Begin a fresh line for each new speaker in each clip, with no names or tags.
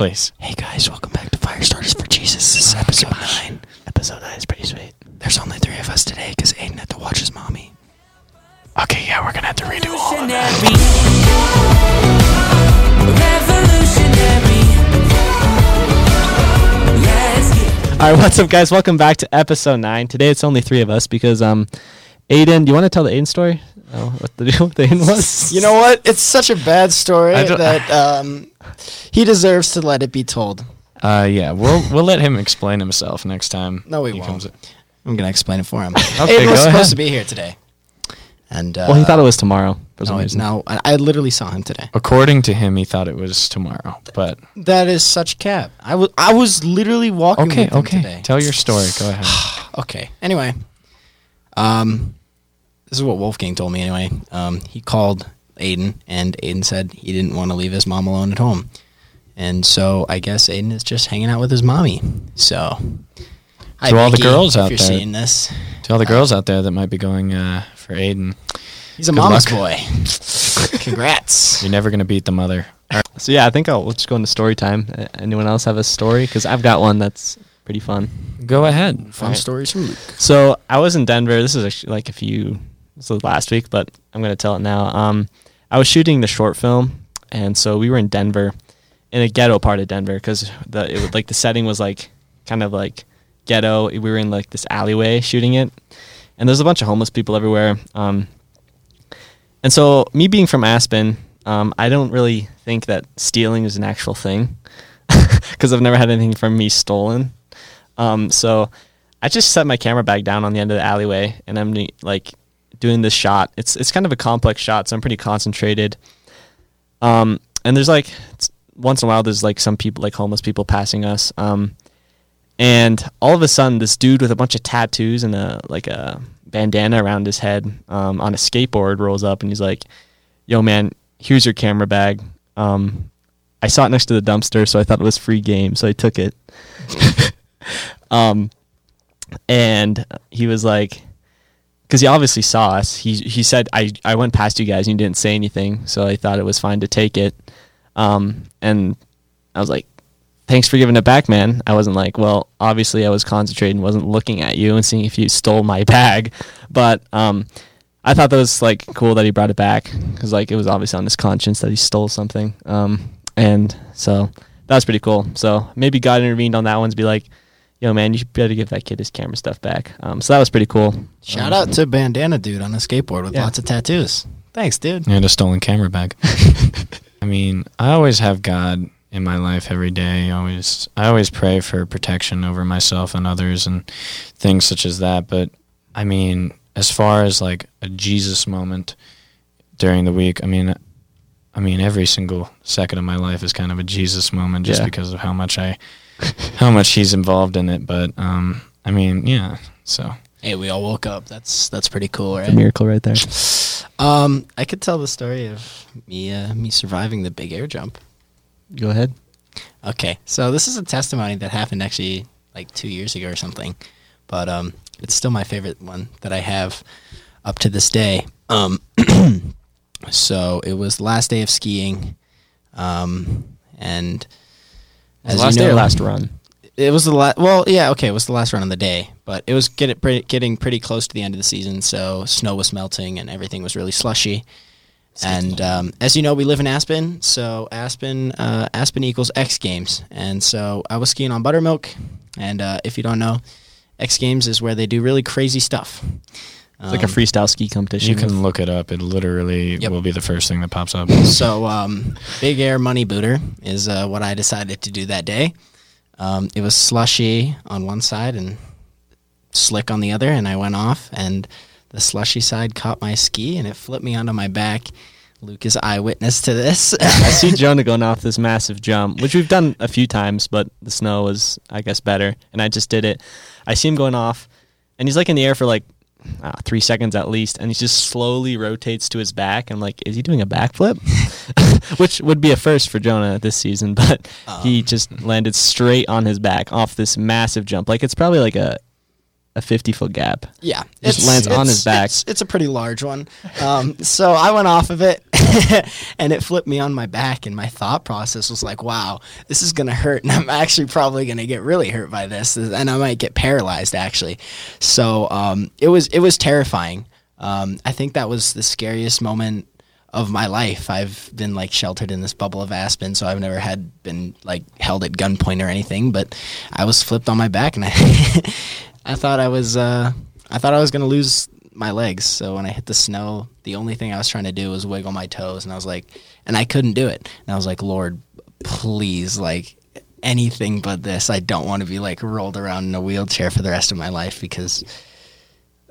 please.
Hey guys, welcome back to Firestarters for Jesus. This is episode nine. Episode nine is pretty sweet. There's only three of us today because Aiden had to watch his mommy.
Okay, yeah, we're gonna have to redo all of that.
All right, what's up, guys? Welcome back to episode nine. Today it's only three of us because um, Aiden. Do you want to tell the Aiden story? Oh, what the deal with Aiden was?
You know what? It's such a bad story
I don't-
that um, he deserves to let it be told.
Uh, yeah, we'll we'll let him explain himself next time.
No, we
he
won't.
comes-
I'm gonna explain it for him.
Okay,
Aiden was
go
supposed
ahead.
to be here today, and uh,
Well, he thought it was tomorrow for some
no, it's
reason.
now. I, I literally saw him today.
According to him, he thought it was tomorrow, but
That is such cap. I was I was literally walking
okay,
with him
okay.
today.
Tell your story. Go ahead.
Okay. Anyway, um, this is what Wolfgang told me. Anyway, um, he called Aiden, and Aiden said he didn't want to leave his mom alone at home, and so I guess Aiden is just hanging out with his mommy. So, hi,
To all the
Vicky,
girls
if
out
you're
there.
seeing this,
to all the girls out there that might be going uh, for Aiden,
he's a
Good
mama's
luck.
boy. Congrats.
you're never gonna beat the mother.
So yeah, I think I'll we'll just go into story time. Uh, anyone else have a story? Because I've got one that's pretty fun.
Go ahead.
Fun
Alright.
stories from Luke.
So I was in Denver. This is actually like a few. Was last week, but I'm gonna tell it now. Um, I was shooting the short film, and so we were in Denver, in a ghetto part of Denver, because the it was like the setting was like kind of like ghetto. We were in like this alleyway shooting it, and there's a bunch of homeless people everywhere. Um, and so me being from Aspen, um, I don't really think that stealing is an actual thing, because I've never had anything from me stolen. Um, so I just set my camera bag down on the end of the alleyway, and I'm like doing this shot. It's it's kind of a complex shot, so I'm pretty concentrated. Um, and there's like once in a while, there's like some people, like homeless people, passing us. Um, and all of a sudden, this dude with a bunch of tattoos and a like a bandana around his head um, on a skateboard rolls up, and he's like, "Yo, man, here's your camera bag." Um, I saw it next to the dumpster, so I thought it was free game, so I took it. um, and he was like, because he obviously saw us. He he said, "I I went past you guys and you didn't say anything, so I thought it was fine to take it." Um, and I was like, "Thanks for giving it back, man." I wasn't like, "Well, obviously I was concentrating, wasn't looking at you and seeing if you stole my bag," but um, I thought that was like cool that he brought it back because like it was obviously on his conscience that he stole something. Um, and so that was pretty cool. So maybe God intervened on that one to be like, "Yo, man, you better give that kid his camera stuff back." Um, so that was pretty cool.
Shout
Um,
out to bandana dude on a skateboard with
Yeah.
lots of tattoos. Thanks, dude.
And a stolen camera bag. I mean, I always have God in my life every day. Always, I always pray for protection over myself and others and things such as that. But I mean, as far as like a Jesus moment during the week, I mean, I mean, every single second of my life is kind of a Jesus moment just
Yeah.
because of how much I, how much He's involved in it. But um, I mean, yeah. So
Hey, we all woke up. That's that's pretty cool,
It's
right?
a miracle right there.
Um, I could tell the story of me uh, me surviving the big air jump.
Go ahead.
Okay, so this is a testimony that happened actually like two years ago or something, but um, it's still my favorite one that I have up to this day. Um, so it was the last day of skiing, um, and as
last
you know,
or last run?
It was the last. Well, yeah, okay, it was the last run of the day, but it was get pretty, getting pretty close to the end of the season, so snow was melting and everything was really slushy. And um, as you know, we live in Aspen, so Aspen uh, Aspen equals X Games, and so I was skiing on buttermilk. And uh, if you don't know, X Games is where they do really crazy stuff.
It's like a
Um,
freestyle ski competition.
you can look it up. It literally
Yep.
will be the first thing that pops up.
So, um, Big Air Money Booter is uh, what I decided to do that day. Um, it was slushy on one side and slick on the other, and I went off, and the slushy side caught my ski, and it flipped me onto my back. Luke is eyewitness to this.
I see Jonah going off this massive jump, which we've done a few times, but the snow was, I guess, better. And I just did it. I see him going off, and he's like in the air for like uh, three seconds at least, and he just slowly rotates to his back. I'm like, is he doing a backflip? which would be a first for Jonah this season, but he
Um.
just landed straight on his back off this massive jump. Like it's probably like a a 50 foot gap.
Yeah,
Just lands on his back.
It's, it's a pretty large one. Um, so I went off of it, and it flipped me on my back. And my thought process was like, "Wow, this is gonna hurt, and I'm actually probably gonna get really hurt by this, and I might get paralyzed actually." So um, it was it was terrifying. Um, I think that was the scariest moment of my life. I've been like sheltered in this bubble of Aspen, so I've never had been like held at gunpoint or anything. But I was flipped on my back, and I I thought I was uh, I thought I was gonna lose my legs. So when I hit the snow, the only thing I was trying to do was wiggle my toes, and I was like, and I couldn't do it. And I was like, Lord, please, like anything but this. I don't want to be like rolled around in a wheelchair for the rest of my life because.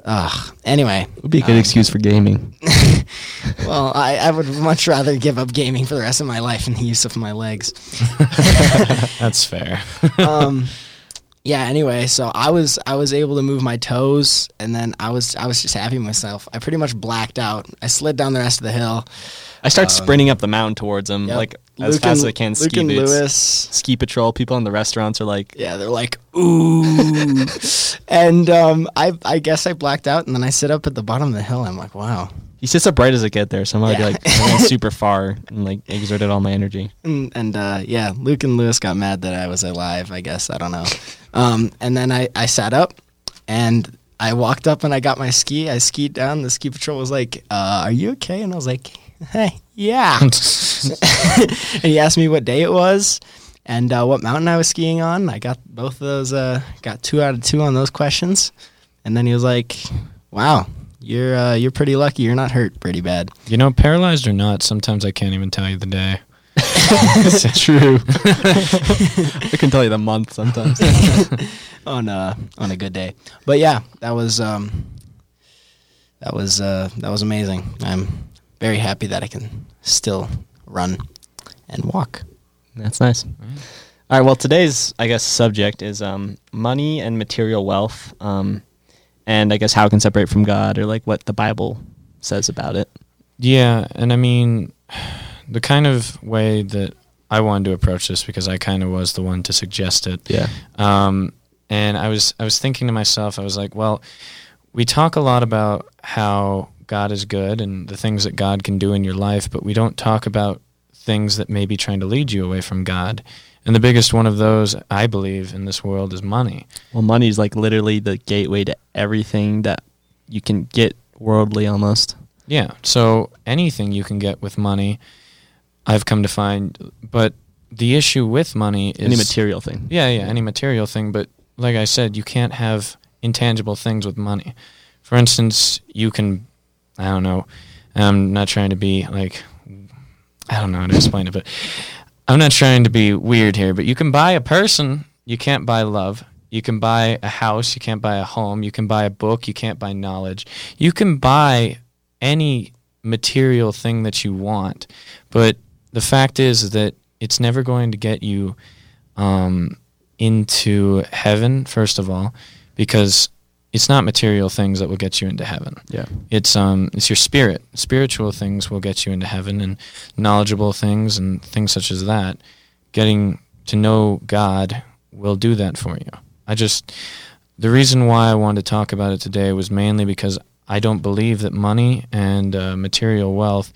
Ugh. Anyway,
It would be a good
um,
excuse for gaming.
well, I, I would much rather give up gaming for the rest of my life and the use of my legs.
That's fair.
um, yeah. Anyway, so I was I was able to move my toes, and then I was I was just happy with myself. I pretty much blacked out. I slid down the rest of the hill.
I start
um,
sprinting up the mountain towards him,
Yep.
like as
Luke
fast as I can.
Luke
Ski
and
boots.
Lewis.
Ski patrol people in the restaurants are like,
Yeah, they're like ooh, and um, I I guess I blacked out, and then I sit up at the bottom of the hill. And I'm like, wow.
He sits up right as I get there, so I'm already
Yeah.
like I went super far and like exerted all my energy.
And, and uh, yeah, Luke and Lewis got mad that I was alive. I guess I don't know. Um, and then I, I sat up, and I walked up and I got my ski. I skied down. The ski patrol was like, uh, "Are you okay?" And I was like, "Hey, yeah." and he asked me what day it was and uh, what mountain I was skiing on. I got both of those. Uh, got two out of two on those questions. And then he was like, "Wow, you're uh, you're pretty lucky. You're not hurt pretty bad."
you know, paralyzed or not, sometimes I can't even tell you the day.
True. I can tell you the month sometimes.
on a on a good day. But yeah, that was um, that was uh, that was amazing. I'm very happy that I can still run and walk.
That's nice. All right. Well, today's I guess subject is um, money and material wealth, um, and I guess how it can separate from God, or like what the Bible says about it.
Yeah, and I mean, the kind of way that I wanted to approach this because I kind of was the one to suggest it.
Yeah.
Um, and I was I was thinking to myself, I was like, well, we talk a lot about how God is good and the things that God can do in your life, but we don't talk about things that may be trying to lead you away from God. And the biggest one of those, I believe, in this world is money.
Well, money is like literally the gateway to everything that you can get worldly almost.
Yeah. So anything you can get with money, I've come to find. But the issue with money is
Any material thing.
Yeah, yeah, any material thing. But like I said, you can't have intangible things with money. For instance, you can, I don't know, I'm not trying to be like, I don't know how to explain it, but I'm not trying to be weird here, but you can buy a person, you can't buy love. You can buy a house, you can't buy a home. You can buy a book, you can't buy knowledge. You can buy any material thing that you want, but the fact is that it's never going to get you um, into heaven, first of all, because it's not material things that will get you into heaven.
Yeah.
It's um it's your spirit. Spiritual things will get you into heaven and knowledgeable things and things such as that. Getting to know God will do that for you. I just the reason why I wanted to talk about it today was mainly because I don't believe that money and uh, material wealth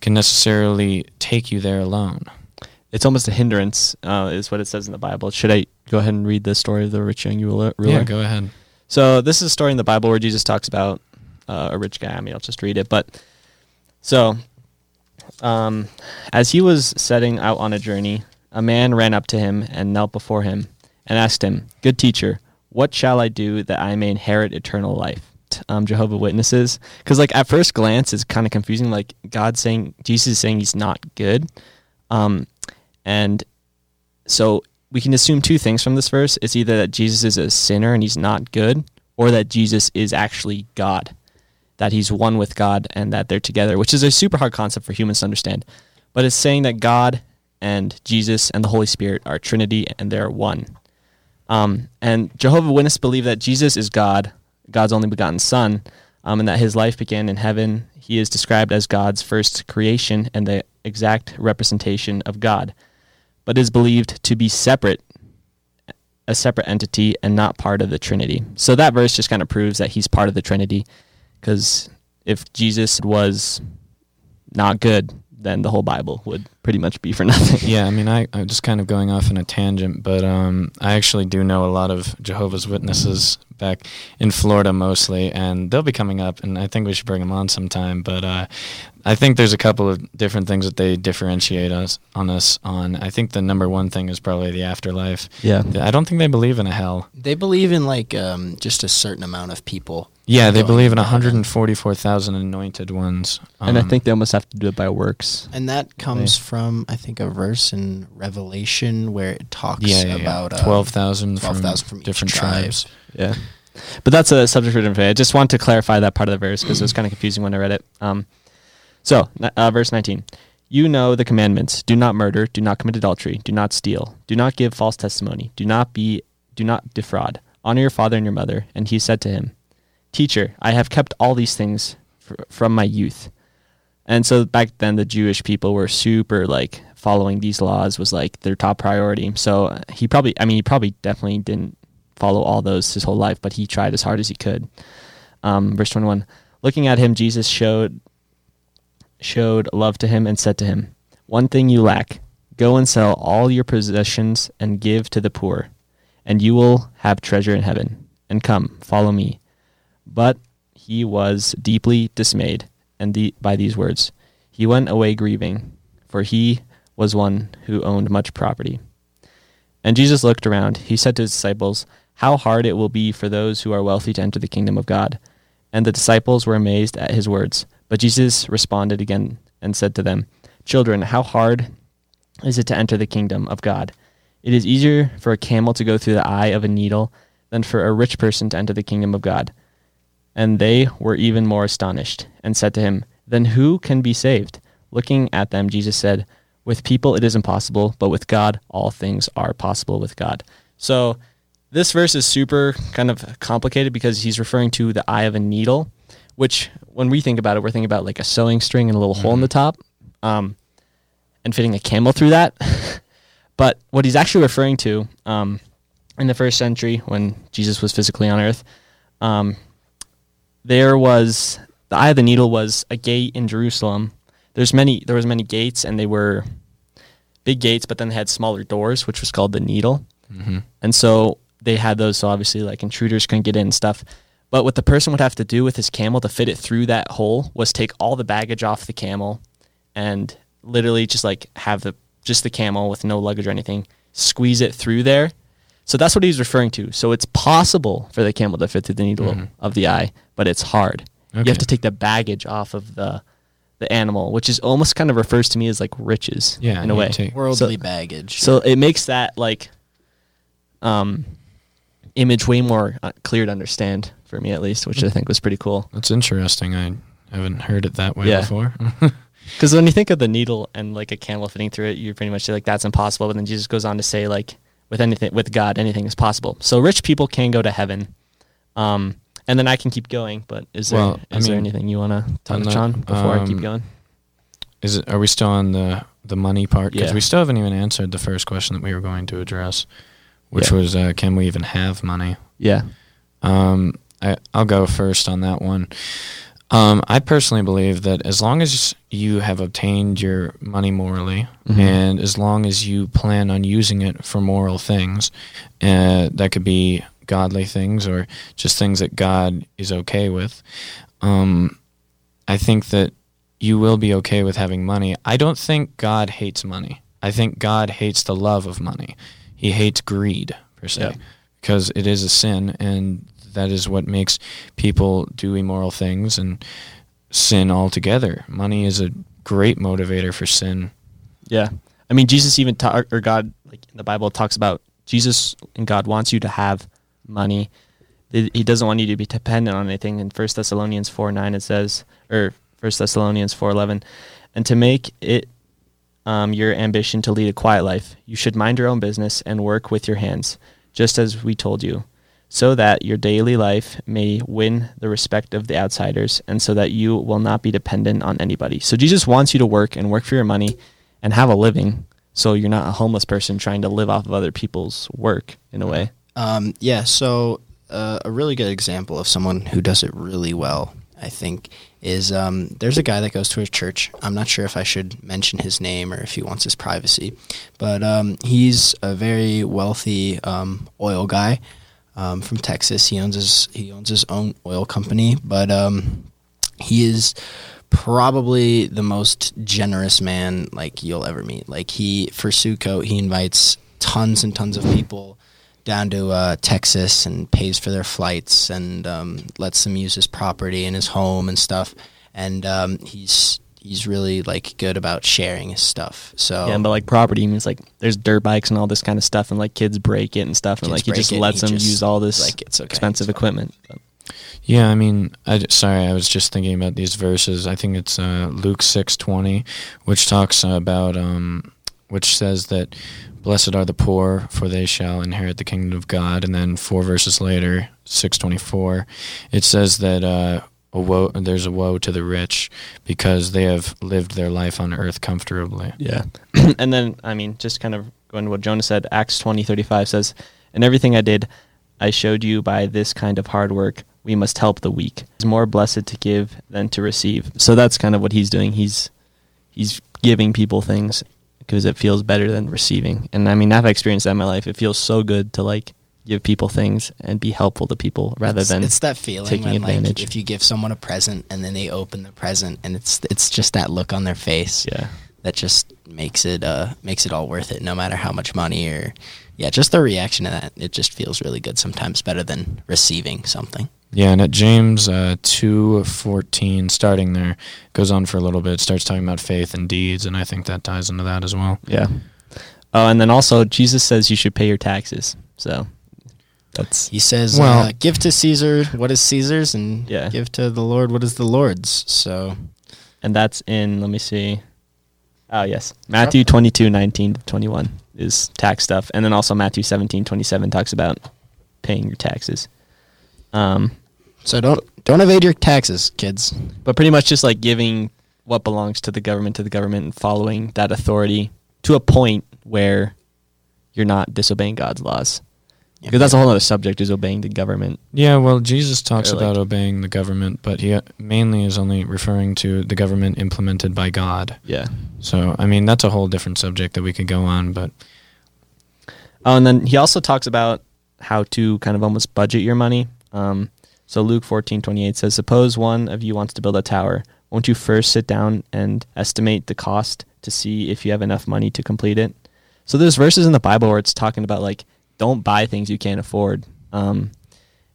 can necessarily take you there alone.
It's almost a hindrance, uh, is what it says in the Bible. Should I go ahead and read the story of the rich young ruler?
Yeah, go ahead.
So this is a story in the Bible where Jesus talks about uh, a rich guy. I mean, I'll just read it. But so, um, as he was setting out on a journey, a man ran up to him and knelt before him and asked him, "Good teacher, what shall I do that I may inherit eternal life?" Um, Jehovah Witnesses, because like at first glance, it's kind of confusing. Like God saying, Jesus is saying he's not good, um, and so we can assume two things from this verse. It's either that Jesus is a sinner and he's not good, or that Jesus is actually God, that he's one with God and that they're together, which is a super hard concept for humans to understand. But it's saying that God and Jesus and the Holy Spirit are Trinity and they're one. Um, and Jehovah Witnesses believe that Jesus is God, God's only begotten Son, um, and that his life began in heaven. He is described as God's first creation and the exact representation of God but is believed to be separate a separate entity and not part of the Trinity. So that verse just kind of proves that he's part of the Trinity because if Jesus was not good, then the whole Bible would pretty much be for nothing.
Yeah, I mean, I, I'm just kind of going off in a tangent, but um, I actually do know a lot of Jehovah's Witnesses back in Florida mostly, and they'll be coming up, and I think we should bring them on sometime. But uh, I think there's a couple of different things that they differentiate us on us on. I think the number one thing is probably the afterlife.
Yeah.
I don't think they believe in a hell.
They believe in like um, just a certain amount of people.
Yeah, they believe in 144,000 anointed ones.
and I
Um,
think they almost have to do it by works.
And that comes from I think a verse in Revelation where it talks
yeah, yeah, yeah.
about uh,
12,000 from,
12,000 from each
different
tribe.
tribes.
Yeah. But that's a subject for different day. I just want to clarify that part of the verse because it was kind of confusing when I read it. Um, so, uh, verse 19. You know the commandments. Do not murder, do not commit adultery, do not steal, do not give false testimony, do not be do not defraud. Honor your father and your mother. And he said to him, Teacher, I have kept all these things fr- from my youth. And so back then the Jewish people were super like following these laws was like their top priority. So uh, he probably I mean he probably definitely didn't follow all those his whole life, but he tried as hard as he could. Um, verse 21. Looking at him Jesus showed showed love to him and said to him, "One thing you lack. Go and sell all your possessions and give to the poor, and you will have treasure in heaven. And come, follow me." But he was deeply dismayed and the, by these words. He went away grieving, for he was one who owned much property. And Jesus looked around. He said to his disciples, How hard it will be for those who are wealthy to enter the kingdom of God. And the disciples were amazed at his words. But Jesus responded again and said to them, Children, how hard is it to enter the kingdom of God? It is easier for a camel to go through the eye of a needle than for a rich person to enter the kingdom of God. And they were even more astonished, and said to him, Then who can be saved? Looking at them, Jesus said, With people it is impossible, but with God all things are possible with God. So this verse is super kind of complicated because he's referring to the eye of a needle, which when we think about it, we're thinking about like a sewing string and a little hole in the top, um, and fitting a camel through that. but what he's actually referring to um, in the first century when Jesus was physically on earth, um, there was the eye of the needle was a gate in Jerusalem. There's many there was many gates and they were big gates, but then they had smaller doors, which was called the needle.
hmm
And so they had those, so obviously like intruders couldn't get in and stuff. But what the person would have to do with his camel to fit it through that hole was take all the baggage off the camel and literally just like have the just the camel with no luggage or anything, squeeze it through there. So that's what he's referring to. So it's possible for the camel to fit through the needle
Mhm.
of the eye, but it's hard. You have to take the baggage off of the the animal, which is almost kind of refers to me as like riches
Yeah,
in a
you
way.
take-
Worldly baggage.
So it makes that like um image way more uh, clear to understand for me at least, which I think was pretty cool.
That's interesting. I haven't heard it that way
Yeah.
before.
Because when you think of the needle and like a camel fitting through it, you're pretty much like that's impossible. But then Jesus goes on to say like with anything with God, anything is possible. So rich people can go to heaven. Um, and then I can keep going. But is there is
I
there
mean,
anything you want to touch on before I keep
um,
going?
Is it? Are we still on the the money part? Because
Yeah.
we still haven't even answered the first question that we were going to address, which
Yeah.
was, uh, can we even have money?
Yeah.
Um, I, I'll go first on that one. Um, I personally believe that as long as you have obtained your money morally,
Mhm.
and as long as you plan on using it for moral things, uh, that could be godly things or just things that God is okay with, um, I think that you will be okay with having money. I don't think God hates money. I think God hates the love of money. He hates greed per se
Yeah.
because it is a sin and that is what makes people do immoral things and sin altogether. Money is a great motivator for sin.
Yeah. I mean, Jesus even ta- or God, like in the Bible talks about Jesus and God wants you to have money. He he doesn't want you to be dependent on anything. In First Thessalonians four nine, it says, or First Thessalonians four eleven, and to make it um, your ambition to lead a quiet life, you should mind your own business and work with your hands, just as we told you, so that your daily life may win the respect of the outsiders, and so that you will not be dependent on anybody. So Jesus wants you to work and work for your money and have a living so you're not a homeless person trying to live off of other people's work in a way.
Um, yeah, so uh, a really good example of someone who does it really well, I think, is um, there's a guy that goes to a church. I'm not sure if I should mention his name or if he wants his privacy, but um, he's a very wealthy um, oil guy um, from Texas. He owns his he owns his own oil company, but um, he is probably the most generous man like you'll ever meet. Like he for Suco, he invites tons and tons of people down to uh, Texas and pays for their flights and um, lets them use his property and his home and stuff. And um, he's he's really like good about sharing his stuff. So
Yeah, but like property means like there's dirt bikes and all this kind of stuff, and like kids break it and stuff, and
Kids
like he just
it,
lets them
just,
use all this
like, it's okay,
expensive
it's
equipment. But-
Yeah, I mean, I j- sorry, I was just thinking about these verses. I think it's uh, Luke six twenty, which talks about, um, which says that blessed are the poor, for they shall inherit the kingdom of God. And then four verses later, six twenty four, it says that uh, a woe, there's a woe to the rich because they have lived their life on earth comfortably.
Yeah. and then, I mean, just kind of going to what Jonah said, Acts twenty thirty five says, And everything I did, I showed you by this kind of hard work. We must help the weak. It's more blessed to give than to receive. So that's kind of what he's doing. He's he's giving people things because it feels better than receiving. And I mean, I've experienced that in my life. It feels so good to like give people things and be helpful to people rather
it's,
than
it's that feeling
taking
when, like,
advantage.
if you give someone a present and then they open the present and it's it's just that look on their face
yeah.
that just makes it uh makes it all worth it no matter how much money or yeah just the reaction to that it just feels really good sometimes better than receiving something
Yeah, and at James uh, two fourteen, starting there, goes on for a little bit. Starts talking about faith and deeds, and I think that ties into that as well.
Yeah. Oh, and then also Jesus says you should pay your taxes. So that's
he says
Well-
uh, give to caesar what is caesar's and
Yeah.
give to the lord what is the lord's so
and that's in let me see. Oh yes. Matthew twenty two nineteen to twenty one is tax stuff. And then also Matthew seventeen twenty seven talks about paying your taxes. Um
so don't don't evade your taxes kids
but pretty much just like giving what belongs to the government to the government and following that authority to a point where you're not disobeying God's laws. Because that's a whole other subject is obeying the government.
Yeah, well, Jesus talks
like-
about obeying the government, but he uh, mainly is only referring to the government implemented by God.
Yeah.
So, I mean, that's a whole different subject that we could go on, but
Oh, and then he also talks about how to kind of almost budget your money. Um, so Luke fourteen twenty eight says, "Suppose one of you wants to build a tower. Won't you first sit down and estimate the cost to see if you have enough money to complete it?" So there's verses in the Bible where it's talking about like don't buy things you can't afford. Um,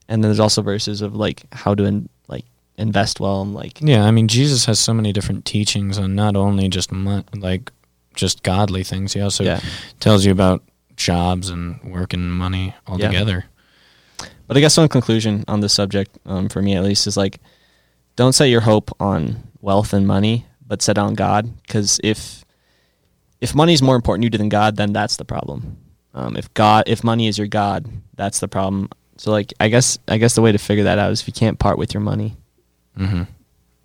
and then there's also verses of like how to in, like invest well and like
yeah, I mean, Jesus has so many different teachings on not only just mon- like just godly things. He also
yeah.
tells you about jobs and work and money all
Yeah.
together.
But I guess one conclusion on this subject, um, for me at least, is like, don't set your hope on wealth and money, but set on God. Because if if money is more important to you than God, then that's the problem. Um, if God, if money is your God, that's the problem. So like, I guess I guess the way to figure that out is if you can't part with your money
hmm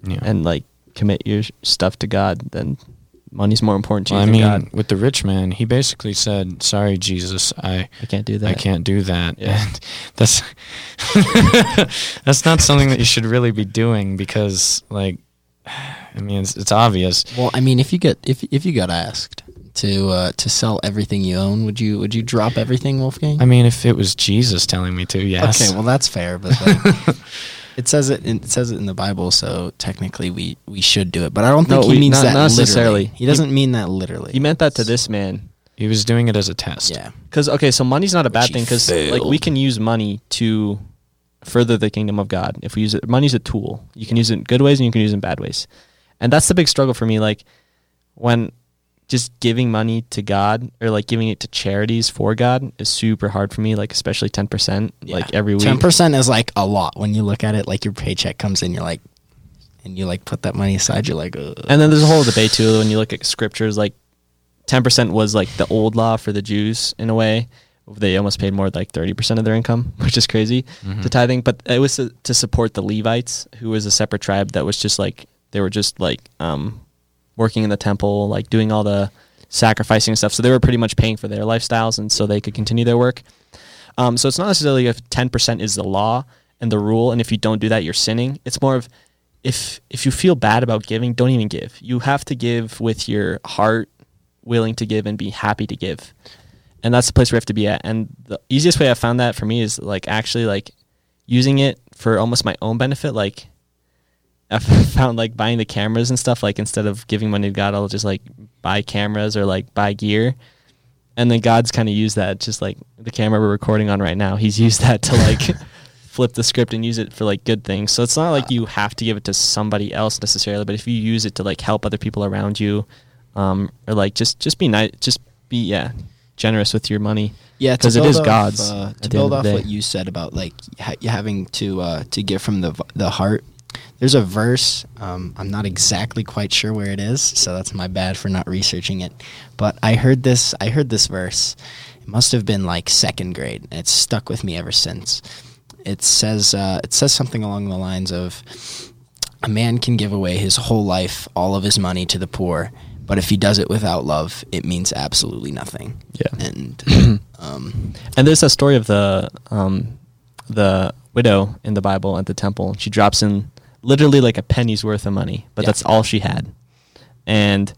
Yeah.
and like commit your stuff to God, then money's more important to you
Well, I mean,
God.
with the rich man, he basically said, "Sorry, Jesus, I
I can't do that.
I can't do that."
Yeah.
And that's that's not something that you should really be doing because, like, I mean, it's, it's obvious.
Well, I mean, if you get if if you got asked to uh, to sell everything you own, would you would you drop everything, Wolfgang?
I mean, if it was Jesus telling me to, yes.
Okay, well that's fair, but like, it says it in, it says it in the Bible, so technically we we should do it. But I don't think
No,
he
we-
means
not-
that
not necessarily.
literally. He doesn't mean that literally.
He meant that to this man.
he was doing it as a test.
yeah.
Because okay, so money's not a bad
he
thing because like we can use money to further the kingdom of God. If we use it, money's a tool. You can use it in good ways and you can use it in bad ways, and that's the big struggle for me. Like when just giving money to God or like giving it to charities for God is super hard for me. Like especially ten percent, like every week.
ten percent is like a lot when you look at it. Like your paycheck comes in, you're like, and you like put that money aside. You're like, Ugh.
And then there's a whole debate too when you look at scriptures. Like ten percent was like the old law for the Jews in a way. They almost paid more like thirty percent of their income, which is crazy
Mhm.
to tithing. But it was to, to support the Levites, who was a separate tribe that was just like they were just like um, working in the temple, like doing all the sacrificing and stuff. So they were pretty much paying for their lifestyles, and so they could continue their work. Um, so it's not necessarily if ten percent is the law and the rule, and if you don't do that, you're sinning. It's more of if if you feel bad about giving, don't even give. You have to give with your heart, willing to give and be happy to give, and that's the place we have to be at. And the easiest way I found that for me is like actually like using it for almost my own benefit. Like I found like buying the cameras and stuff. Like instead of giving money to God, I'll just like buy cameras or like buy gear. And then God's kind of used that, just like the camera we're recording on right now. He's used that to like flip the script and use it for like good things. So it's not like you have to give it to somebody else necessarily, but if you use it to like help other people around you, um, or like just just be nice, just be yeah, generous with your money.
Yeah,
because it is
off,
God's
Uh, to build off what you said about like ha- having to uh, to give from the the heart, there's a verse. Um, I'm not exactly quite sure where it is, so that's my bad for not researching it. But I heard this. I heard this verse. It must have been like second grade, and it's stuck with me ever since. It says uh, it says something along the lines of, "A man can give away his whole life, all of his money to the poor." But if he does it without love, it means absolutely nothing.
Yeah.
And um,
And there's a story of the um, the widow in the Bible at the temple. She drops in literally like a penny's worth of money, but
Yeah.
that's all she had. And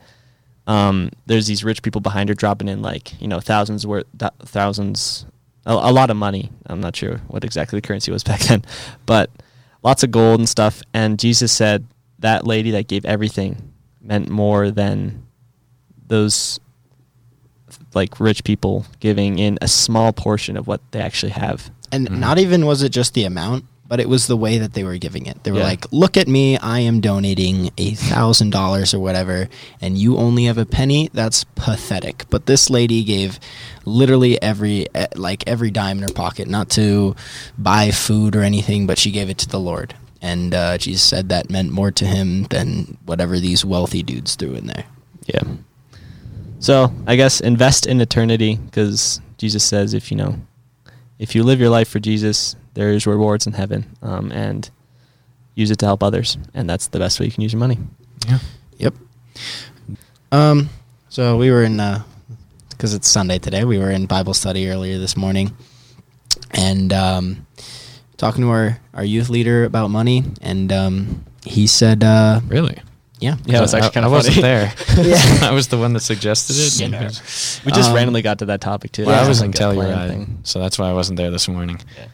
um, there's these rich people behind her dropping in like you know thousands worth th- thousands a, a lot of money. I'm not sure what exactly the currency was back then, but lots of gold and stuff. And Jesus said that lady that gave everything meant more than those like rich people giving in a small portion of what they actually have.
And
Mhm.
not even was it just the amount, but it was the way that they were giving it. They were
Yeah.
like, "Look at me, I am donating a thousand dollars or whatever, and you only have a penny. That's pathetic." But this lady gave literally every eh, like every dime in her pocket, not to buy food or anything, but she gave it to the Lord. And uh, Jesus said that meant more to him than whatever these wealthy dudes threw in there.
Yeah. So I guess invest in eternity because Jesus says if you know, if you live your life for Jesus, there's rewards in heaven, um, and use it to help others, and that's the best way you can use your money.
Yeah.
Yep. Um. So we were in, because it's Sunday today. We were in Bible study earlier this morning, and um, talking to our our youth leader about money, and um, he said, uh,
Really?
yeah,
Yeah, it was actually kinda
I, wasn't there.
Yeah.
I was the one that suggested it.
You know.
We just
Um,
randomly got to that topic too.
Well,
Yeah.
I was
Like
in
a
Telluride,
planned
so that's why I wasn't there this morning.
Yeah.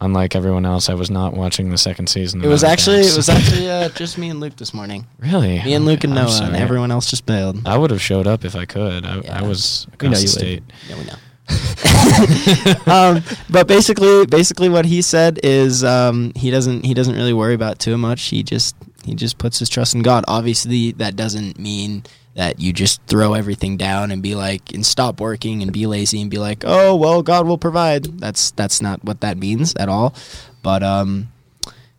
Unlike everyone else, I was not watching the second season.
It was actually it was actually uh, just me and Luke this morning.
really
Me and Luke and
I'm
Noah, and everyone else just bailed.
I would have showed up if I could. I,
Yeah.
I was
We know
across
you
the
would.
state.
Yeah, we know. um, but basically, basically, what he said is um, he doesn't he doesn't really worry about too much. He just he just puts his trust in God. Obviously, that doesn't mean that you just throw everything down and be like and stop working and be lazy and be like, oh well, God will provide. That's that's not what that means at all. But um,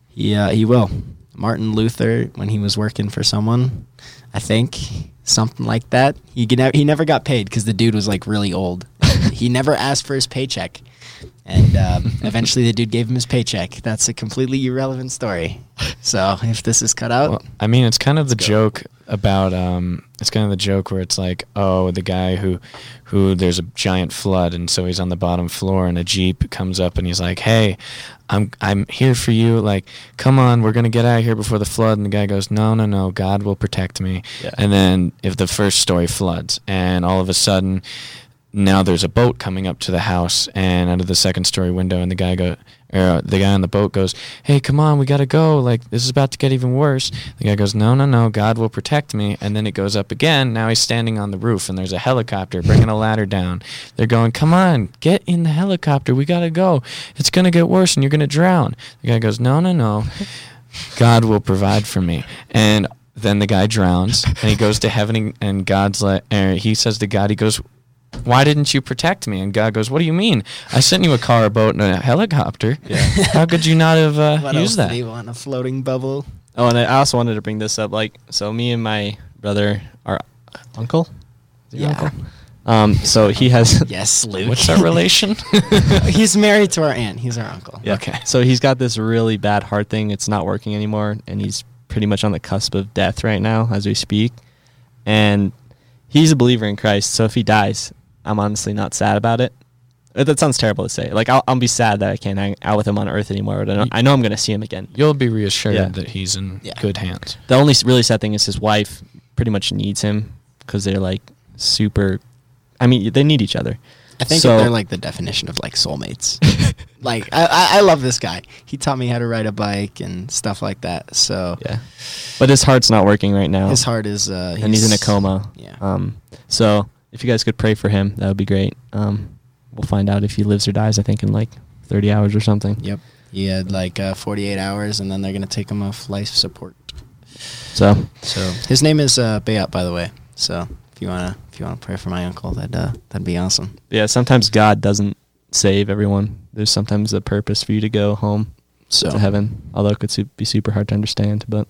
he uh, he will. Martin Luther, when he was working for someone, I think something like that. He he never got paid because the dude was like really old. he never asked for his paycheck, and um, eventually the dude gave him his paycheck. That's a completely irrelevant story. So if this is cut out,
Well, I mean, it's kind of the
go.
joke about um, it's kind of the joke where it's like, oh, the guy who, who there's a giant flood, and so he's on the bottom floor, and a jeep comes up, and he's like, hey, I'm I'm here for you. Like, come on, we're gonna get out of here before the flood. And the guy goes, no, no, no, God will protect me.
Yeah.
And then if the first story floods, and all of a sudden. Now there's a boat coming up to the house, and out of the second story window, and the guy go, uh, the guy on the boat goes, "Hey, come on, we gotta go! Like this is about to get even worse." The guy goes, "No, no, no, God will protect me." And then it goes up again. Now he's standing on the roof, and there's a helicopter bringing a ladder down. They're going, "Come on, get in the helicopter. We gotta go. It's gonna get worse, and you're gonna drown." The guy goes, "No, no, no, God will provide for me." And then the guy drowns, and he goes to heaven, and- and God's like, er, he says to God, he goes, why didn't you protect me? And God goes, what do you mean? I sent you a car, a boat, and a helicopter.
Yeah.
How could you not have uh,
what else
used
did
that?
he want? A floating bubble?
Oh, and I also wanted to bring this up. Like, so me and my brother, our uncle, Is your
Yeah.
uncle? Um, so he has
Yes, Luke.
What's our relation?
He's married to our aunt. He's our uncle.
Yeah.
Okay.
So he's got this really bad heart thing. It's not working anymore, and he's pretty much on the cusp of death right now as we speak. And he's a believer in Christ. So if he dies, I'm honestly not sad about it. Uh, That sounds terrible to say. Like I'll, I'll be sad that I can't hang out with him on Earth anymore. But I know, I know I'm going to see him again.
You'll be reassured
Yeah.
that he's in
Yeah.
good hands.
The only s- really sad thing is his wife pretty much needs him because they're like super. I mean, they need each other.
I think
So-
they're like the definition of like soulmates. like I, I, I love this guy. He taught me how to ride a bike and stuff like that. So
Yeah, but his heart's not working right now.
his heart is uh,
and he's in a coma.
Yeah.
Um. So if you guys could pray for him, that would be great. Um. We'll find out if he lives or dies. I think in like 30 hours or something.
Yep. He had like uh, 48 hours, and then they're gonna take him off life support.
So
So his name is uh, Bayat, by the way. So if you wanna if you wanna pray for my uncle, that uh, that'd be awesome.
yeah, sometimes God doesn't save everyone. There's sometimes a purpose for you to go home
So
to heaven, although it could be super hard to understand. But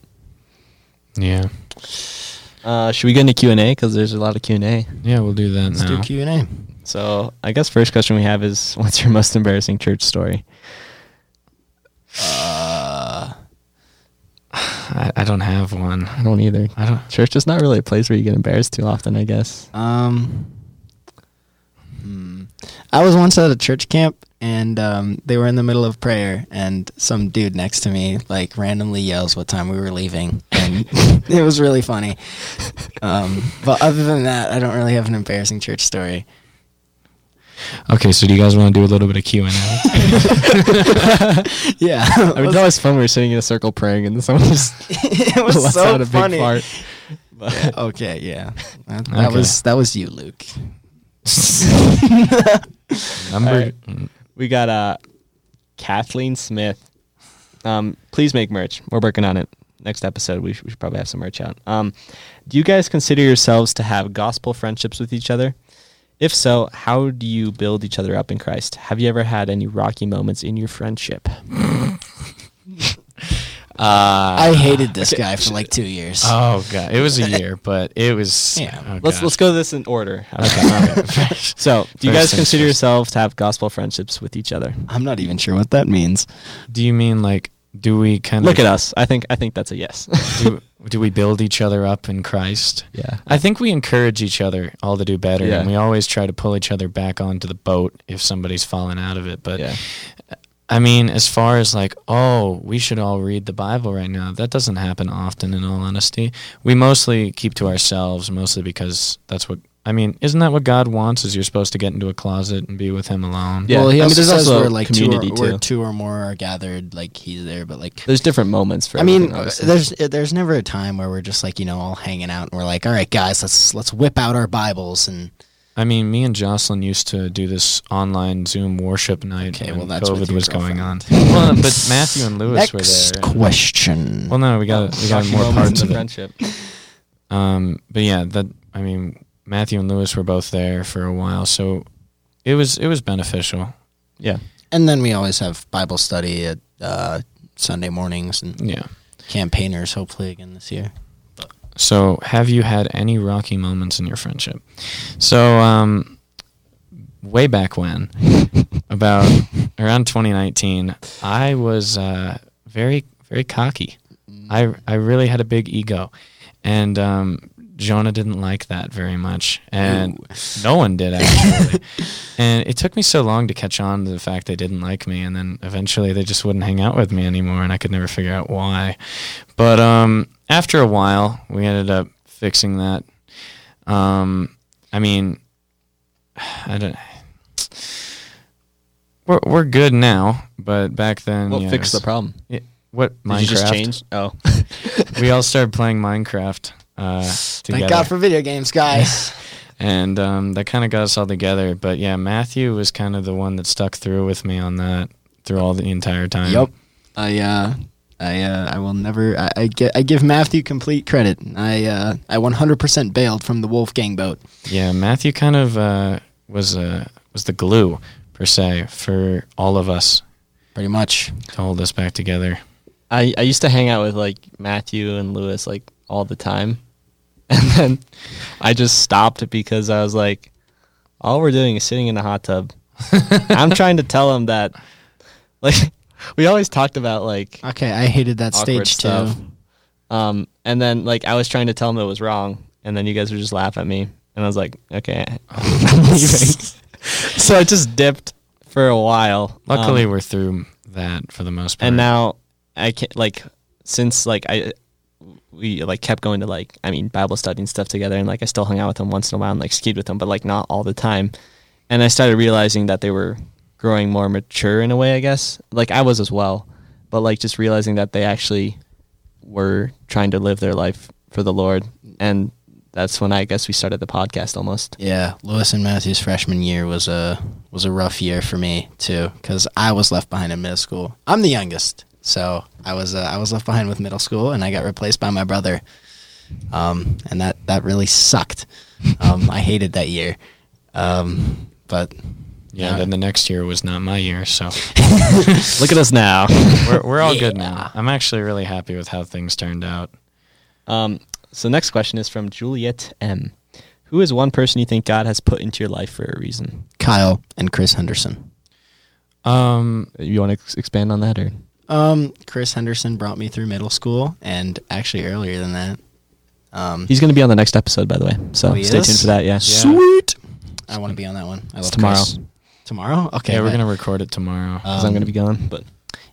Yeah.
Uh, should we get into Q and A? Because there's a lot of Q and A.
Yeah, we'll do that
let's
now.
do Q and A.
So I guess first question we have is, what's your most embarrassing church story?
Uh,
I, I don't have one.
I don't either.
I don't.
Church is not really a place where you get embarrassed too often. I guess.
Um, hmm. I was once at a church camp, and um, they were in the middle of prayer, and some dude next to me like randomly yells what time we were leaving, and it was really funny. Um, but other than that, I don't really have an embarrassing church story.
Okay, so do you guys want to do a little bit of Q and A?
Yeah,
I mean, it's always fun we're sitting in a circle praying and someone just
it was
lets
so
out a big
funny.
fart. But
Okay, yeah, that, that
Okay.
was that was you, Luke.
Number.
Alright. We got uh, Kathleen Smith. Um, please make merch. We're working on it. Next episode, we should, we should probably have some merch out. Um, do you guys consider yourselves to have gospel friendships with each other? If so, how do you build each other up in Christ? Have you ever had any rocky moments in your friendship?
Uh, I hated this guy for like two years.
Oh god, it was a year, but it was.
Yeah.
oh,
Let's
God.
let's go this in order.
Okay. okay.
So, do you
First
guys
things
consider
first.
yourselves to have gospel friendships with each other?
I'm not even sure what that means.
do you mean like? Do we kind of Look
at us. I think I think that's a yes.
do, do we build each other up in Christ?
yeah.
I think we encourage each other all to do better,
Yeah.
and we always try to pull each other back onto the boat if somebody's fallen out of it. But
yeah.
I mean, as far as like, oh, we should all read the Bible right now, that doesn't happen often, in all honesty. We mostly keep to ourselves, mostly because that's what. I mean, isn't that what God wants? Is you're supposed to get into a closet and be with Him alone?
Yeah.
Well, he
I mean,
also
there's
says
also
where like
community,
two or, where
too.
two or more are gathered, like he's there. But like,
There's different moments for.
I mean,
uh,
there's uh, there's never a time where we're just like you know all hanging out and we're like, all right, guys, let's let's whip out our Bibles and
I mean, me and Jocelyn used to do this online Zoom worship night
Okay,
when
well, that's with
COVID
your
was going on. well, but Matthew and Lewis were there.
next question.
Well, no, we got we got more parts of it.
friendship.
Um, but yeah, that I mean, Matthew and Lewis were both there for a while, so it was it was beneficial.
Yeah.
and then we always have Bible study at uh, Sunday mornings and
Yeah.
campaigners. Hopefully again this year.
So, have you had any rocky moments in your friendship? So, um, way back when, about around 2019, I was uh, very, very cocky. I, I really had a big ego, and um, Jonah didn't like that very much, and no one did actually. and it took me so long to catch on to the fact they didn't like me, and then eventually they just wouldn't hang out with me anymore, and I could never figure out why. But um, after a while, we ended up fixing that. Um, I mean, I don't. We're we're good now, but back then,
Well,
yeah,
fix
it
the problem.
yeah, what
Did
Minecraft?
you just change? Oh.
we all started playing Minecraft uh, together,
Thank God for video games, guys.
and um, that kind of got us all together. But yeah, Matthew was kind of the one that stuck through with me on that through all the entire time.
Yep. I uh I uh I will never I, I get I give Matthew complete credit. I uh I 100% bailed from the Wolfgang boat.
Yeah, Matthew kind of uh, was uh, was the glue per se for all of us
Pretty much.
to hold us back together.
I, I used to hang out with like Matthew and Lewis like all the time. And then I just stopped because I was like, all we're doing is sitting in the hot tub. I'm trying to tell him that like we always talked about like
Okay, I hated that
awkward
stage
stuff.
too.
Um and then like I was trying to tell them it was wrong and then you guys would just laugh at me and I was like, okay, I'm leaving. so I just dipped for a while.
Luckily,
Um,
we're through that for the most part.
and now I can't like since like I we like kept going to like I mean Bible study and stuff together, and like I still hung out with them once in a while and like skied with them, but like not all the time. And I started realizing that they were growing more mature in a way, I guess. Like I was as well, but like just realizing that they actually were trying to live their life for the Lord, and that's when I guess we started the podcast almost.
Yeah, Lewis and Matthew's freshman year was a was a rough year for me too because I was left behind in middle school. I'm the youngest, so I was uh, I was left behind with middle school, and I got replaced by my brother. Um, and that that really sucked. Um, I hated that year. Um, but
yeah,
Yeah.
then the next year was not my year, so
Look at us now.
we're we're all good now. I'm actually really happy with how things turned out.
Um, so next question is from Juliet M. Who is one person you think God has put into your life for a reason?
Kyle and Chris Henderson.
Um,
You want to ex- expand on that, or
Um, Chris Henderson brought me through middle school, and actually earlier than that. Um,
he's going to be on the next episode, by the way. So
Oh,
stay
is?
tuned for that. Yeah.
Sweet. I want to be on that one. I love
tomorrow.
Chris. Tomorrow? Okay.
yeah, we're gonna record it tomorrow.
Because I'm
Um,
going to be gone, but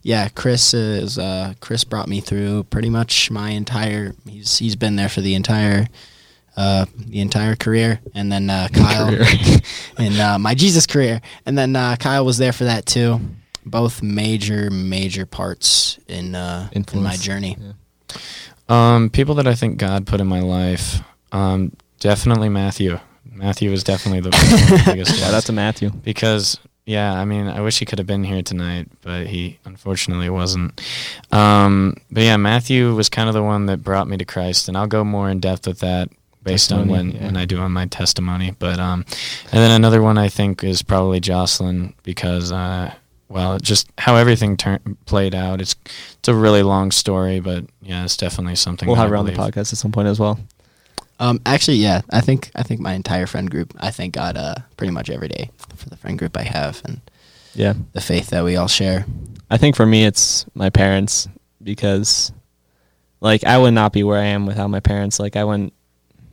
Yeah, Chris is. Uh, Chris brought me through pretty much my entire. He's he's been there for the entire, uh, the entire career, and then uh, Kyle and uh, my Jesus career, and then uh, Kyle was there for that too. Both major major parts in uh, in my journey.
Yeah.
Um, people that I think God put in my life, um, definitely Matthew. Matthew was definitely the biggest
Shout out to Matthew.
because yeah, I mean, I wish he could have been here tonight, but he unfortunately wasn't. Um, but yeah, Matthew was kind of the one that brought me to Christ, and I'll go more in depth with that based on when,
yeah.
when I do on my testimony. But um, and then another one I think is probably Jocelyn because uh, well, just how everything turned played out. It's it's a really long story, but yeah, it's definitely something.
We'll have her on the podcast at some point as well.
Um, actually, yeah, I think I think my entire friend group. I thank God uh, pretty much every day for the friend group I have and
Yeah.
the faith that we all share.
I think for me, it's my parents because, like, I would not be where I am without my parents. Like, I wouldn't.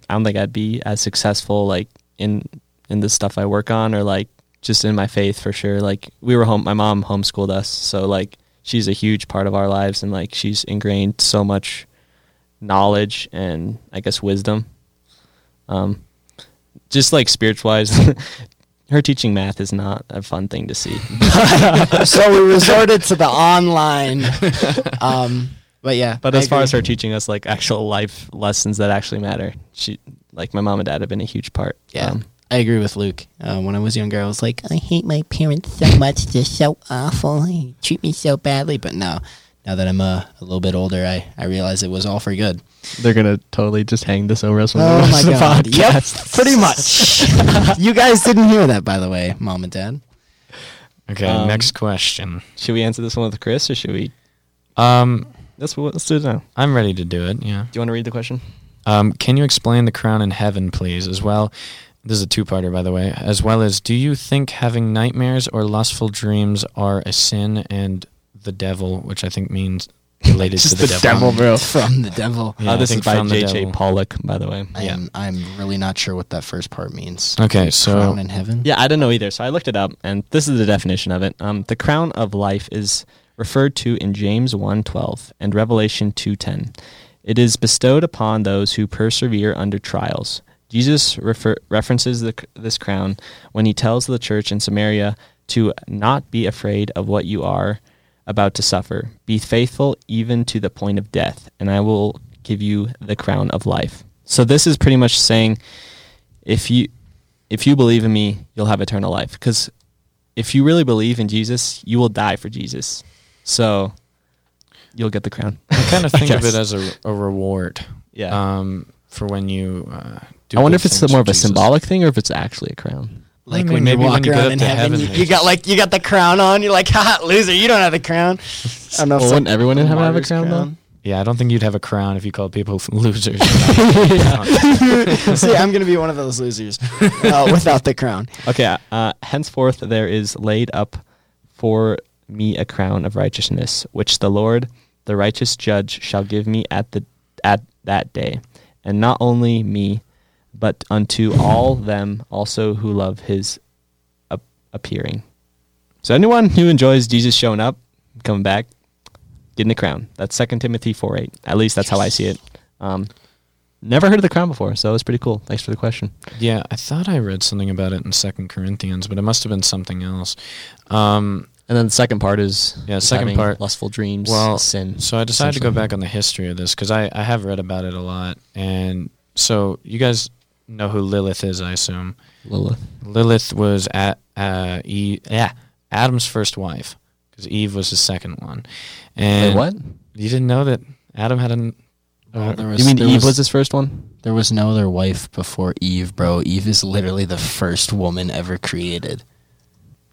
I don't think I'd be as successful, like in in the stuff I work on, or like just in my faith for sure. Like, we were home. My mom homeschooled us, so like she's a huge part of our lives, and like she's ingrained so much knowledge and I guess wisdom. Um, just like spiritualized. Her teaching math is not a fun thing to see.
so we resorted to the online. Um, but yeah,
But
I
as far as her teaching us like actual life lessons that actually matter, she like my mom and dad have been a huge part.
Yeah.
Um,
I agree with Luke. Uh, when I was younger, I was like,
I hate my parents so much. They're so awful. They treat me so badly.
but now, now that I'm uh, a little bit older, I, I realize it was all for good.
they're gonna totally just hang this over us. When
Oh
we
my
the
god! Yep, pretty much. you guys didn't hear that, by the way, mom and dad.
Okay,
Um,
next question.
Should we answer this one with Chris, or should we?
Um,
Let's let's do it now.
I'm ready to do it. Yeah.
Do you want to read the question?
Um, can you explain the crown in heaven, please? As well, this is a two-parter, by the way. As well as, do you think having nightmares or lustful dreams are a sin and the devil, which I think means related to the,
the
devil?
devil, bro.
From the devil.
Yeah,
oh, this is by
from the
J.J. Pollock, by the way.
I
Yeah.
am, I'm really not sure what that first part means.
Okay, so
Crown in heaven.
Yeah, I don't know either. So I looked it up, and this is the definition of it. Um, the crown of life is referred to in James 1.12 and Revelation 2.10. It is bestowed upon those who persevere under trials. Jesus refer- references the, this crown when he tells the church in Samaria to not be afraid of what you are about to suffer. Be faithful even to the point of death, and I will give you the crown of life. So this is pretty much saying if you if you believe in me, you'll have eternal life. Because if you really believe in Jesus, you will die for Jesus. So you'll get the crown.
I kind of think of it as a, a reward.
Yeah.
Um, for when you uh, do.
I wonder if it's more of a
Jesus.
symbolic thing or if it's actually a crown.
Like when
maybe
you
when
walk
you get
around in heaven,
heaven,
you, you got like you got the crown on. You're like, ha, loser, you don't have the crown. I don't know. if
Well,
it's
wouldn't everyone have, have a
martyr's
crown, though?
Yeah, I don't think you'd have a crown if you called people losers.
See, I'm gonna be one of those losers uh, without the crown.
Okay. Uh, henceforth there is laid up for me a crown of righteousness, which the Lord, the righteous judge, shall give me at the at that day, and not only me, but unto all them also who love his ap- appearing. So anyone who enjoys Jesus showing up, coming back, getting the crown. That's Second Timothy four eight. At least that's how I see it. Um, never heard of the crown before, so it's pretty cool. Thanks for the question.
Yeah, I thought I read something about it in Second Corinthians, but it must have been something else. Um,
And then the second part is
Yeah, second part-
lustful dreams,
well,
sin.
So I decided to go back on the history of this because I, I have read about it a lot. And so you guys know who Lilith is, I assume.
Lilith.
Lilith was at uh, Eve, yeah, Adam's first wife because Eve was his second one. And
Wait, what?
You didn't know that Adam had an.
There was,
You mean
there
Eve was his first one?
There was no other wife before Eve, bro. Eve is literally the first woman ever created.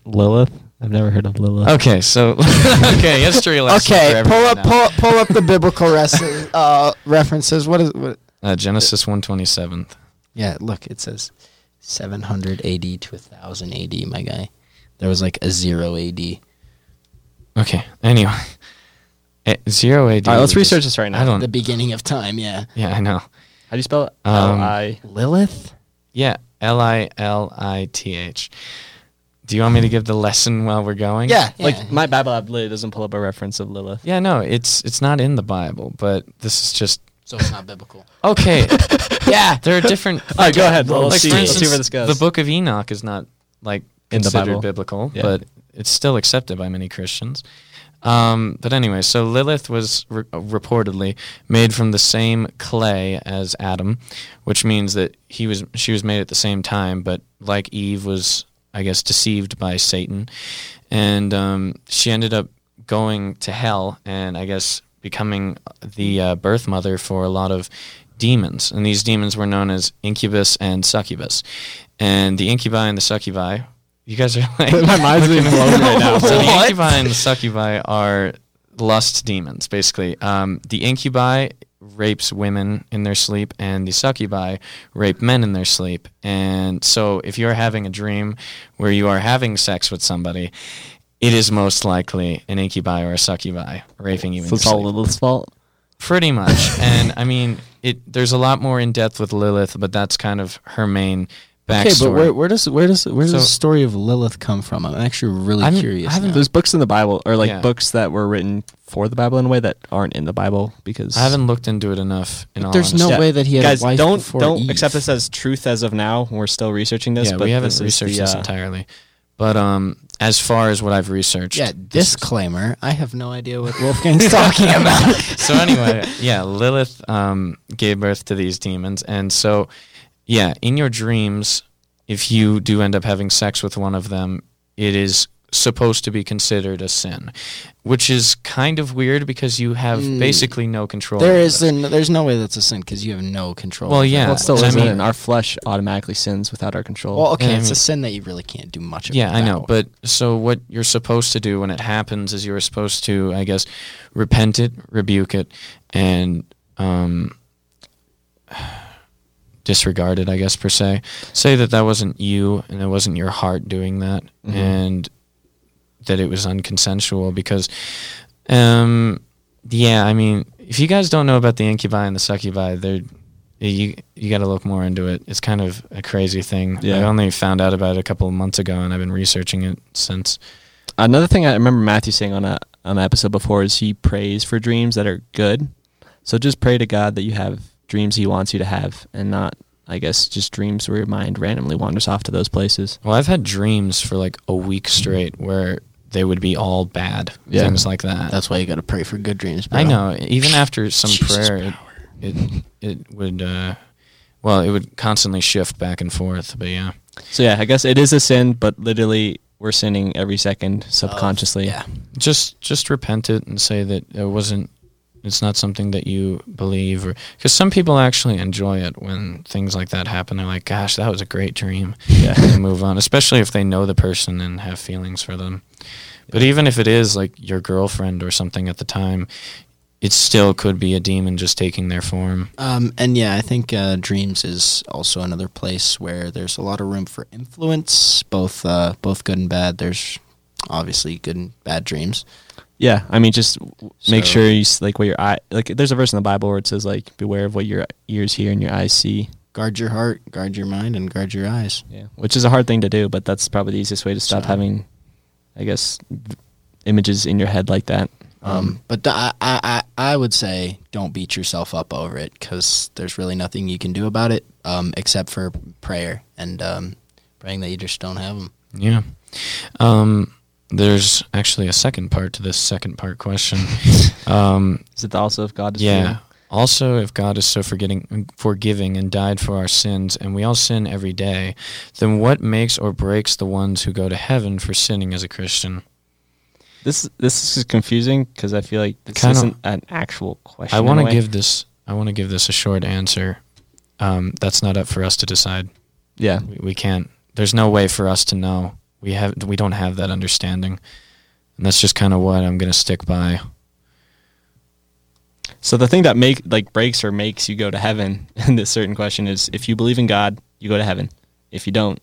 Lilith. I've never heard of Lilith.
Okay, so okay, history lesson. for
Okay, pull up,
now.
pull up, pull up the biblical res- uh, references. What is? What?
Uh, Genesis one twenty seventh.
Yeah, look, it says 700 AD to 1000 AD, my guy. There was like a zero AD.
Okay. Anyway, Eh, zero AD.
All right, let's
was-
research this right now.
I don't.
The beginning of time, yeah.
yeah, I know.
How do you spell it?
Um,
L I.
Lilith?
Yeah, L I L I T H. Do you want me to give the lesson while we're going?
Yeah, yeah.
Like my Bible app literally doesn't pull up a reference of Lilith.
Yeah, no, it's it's not in the Bible, but this is just
so it's not biblical.
okay.
yeah.
there are different.
All right, go ahead. Let's see. Let's see where this goes.
The Book of Enoch is not like
In the
considered
Bible.
biblical,
Yeah.
but it's still accepted by many Christians. Um, but anyway, so Lilith was re- reportedly made from the same clay as Adam, which means that he was she was made at the same time, but like Eve was, I guess, deceived by Satan, and um, she ended up going to hell, and I guess becoming the uh, birth mother for a lot of demons, and these demons were known as incubus and succubus, and the incubi and the succubi. You guys are like
My mind's being blown right now.
so the incubi and the succubi are lust demons, basically. Um, the incubi rapes women in their sleep, and the succubi rape men in their sleep. And so, if you're having a dream where you are having sex with somebody, it is most likely an incubi or a succubi raping you
So it's all. Lilith's fault.
Pretty much. and I mean, it. There's a lot more in depth with Lilith, but that's kind of her main backstory.
Okay, but where, where does where does where does
So-
the story of Lilith come from? I'm actually really
I haven't-
curious.
I haven't-
now.
There's books in the Bible, or like
Yeah.
books that were written for the Bible in a way that aren't in the Bible because
I haven't looked into it enough. In all
There's
honesty.
no way that he had
guys
a wife
don't don't
Eve.
accept this as truth as of now. We're still researching this.
yeah,
but
we haven't
this
researched
the,
this
uh,
entirely. But um, as far as what I've researched,
Yeah, disclaimer. I have no idea what Wolfgang's talking about.
so anyway, yeah, Lilith um, gave birth to these demons, and so yeah, in your dreams, if you do end up having sex with one of them, it is supposed to be considered a sin, which is kind of weird because you have
Mm.
basically no control.
There
over
is
it.
there, there's no way that's a sin because you have no control.
Well, yeah,
Well,
that.
it still
I mean-
our flesh automatically sins without our control.
Well, okay,
Yeah, I
it's
mean-
a sin that you really can't do much.
Yeah, I know. But so what you're supposed to do when it happens is you're supposed to, I guess, repent it, rebuke it, and um, disregard it. I guess per se, say that that wasn't you and it wasn't your heart doing that,
Mhm.
and that it was unconsensual. Because, um, yeah, I mean, if you guys don't know about the incubi and the succubi, they're you you got to look more into it. It's kind of a crazy thing.
Yeah.
I only found out about it a couple of months ago, and I've been researching it since.
Another thing I remember Matthew saying on a on an episode before is he prays for dreams that are good. So just pray to God that you have dreams He wants you to have, and not, I guess, just dreams where your mind randomly wanders off to those places.
Well, I've had dreams for like a week straight where they would be all bad,
Yeah.
things like that.
that's why you got to pray for good dreams. Bro.
I know. Even after some
Jesus
prayer, it, it it would. Uh, well, it would constantly shift back and forth. But yeah,
So yeah, I guess it is a sin, but literally we're sinning every second subconsciously.
Yeah,
just just repent it and say that it wasn't. It's not something that you believe, or because some people actually enjoy it when things like that happen. They're like, "Gosh, that was a great dream."
Yeah.
and they move on, especially if they know the person and have feelings for them. But even if it is like your girlfriend or something at the time, it still could be a demon just taking their form.
um, and yeah, I think uh, dreams is also another place where there's a lot of room for influence, both uh, both good and bad. There's obviously good and bad dreams.
Yeah, I mean, just w- make
So-
sure you s- like what your eye like. There's a verse in the Bible where it says like, "Beware of what your ears hear and your eyes see."
guard your heart, guard your mind, and guard your eyes.
Yeah, which is a hard thing to do, but that's probably the easiest way to stop
So-
having, I guess, v- images in your head like that.
Um, but th- I, I, I I would say don't beat yourself up over it because there's really nothing you can do about it um, except for prayer and um, praying that you just don't have them.
Yeah. Um, there's actually a second part to this second part question. um,
Is it also if God is
yeah.
real?
Also, if God is so forgetting, forgiving and died for our sins, and we all sin every day, then what makes or breaks the ones who go to heaven for sinning as a Christian?
This this is confusing because I feel like this
Kinda-
isn't an actual question.
I want to give this. I want to give this a short answer. Um, that's not up for us to decide.
Yeah,
We, we can't. There's no way for us to know. We have. We don't have that understanding, and that's just kind of what I'm gonna stick by.
So the thing that make like breaks or makes you go to heaven in this certain question is if you believe in God, you go to heaven. If you don't,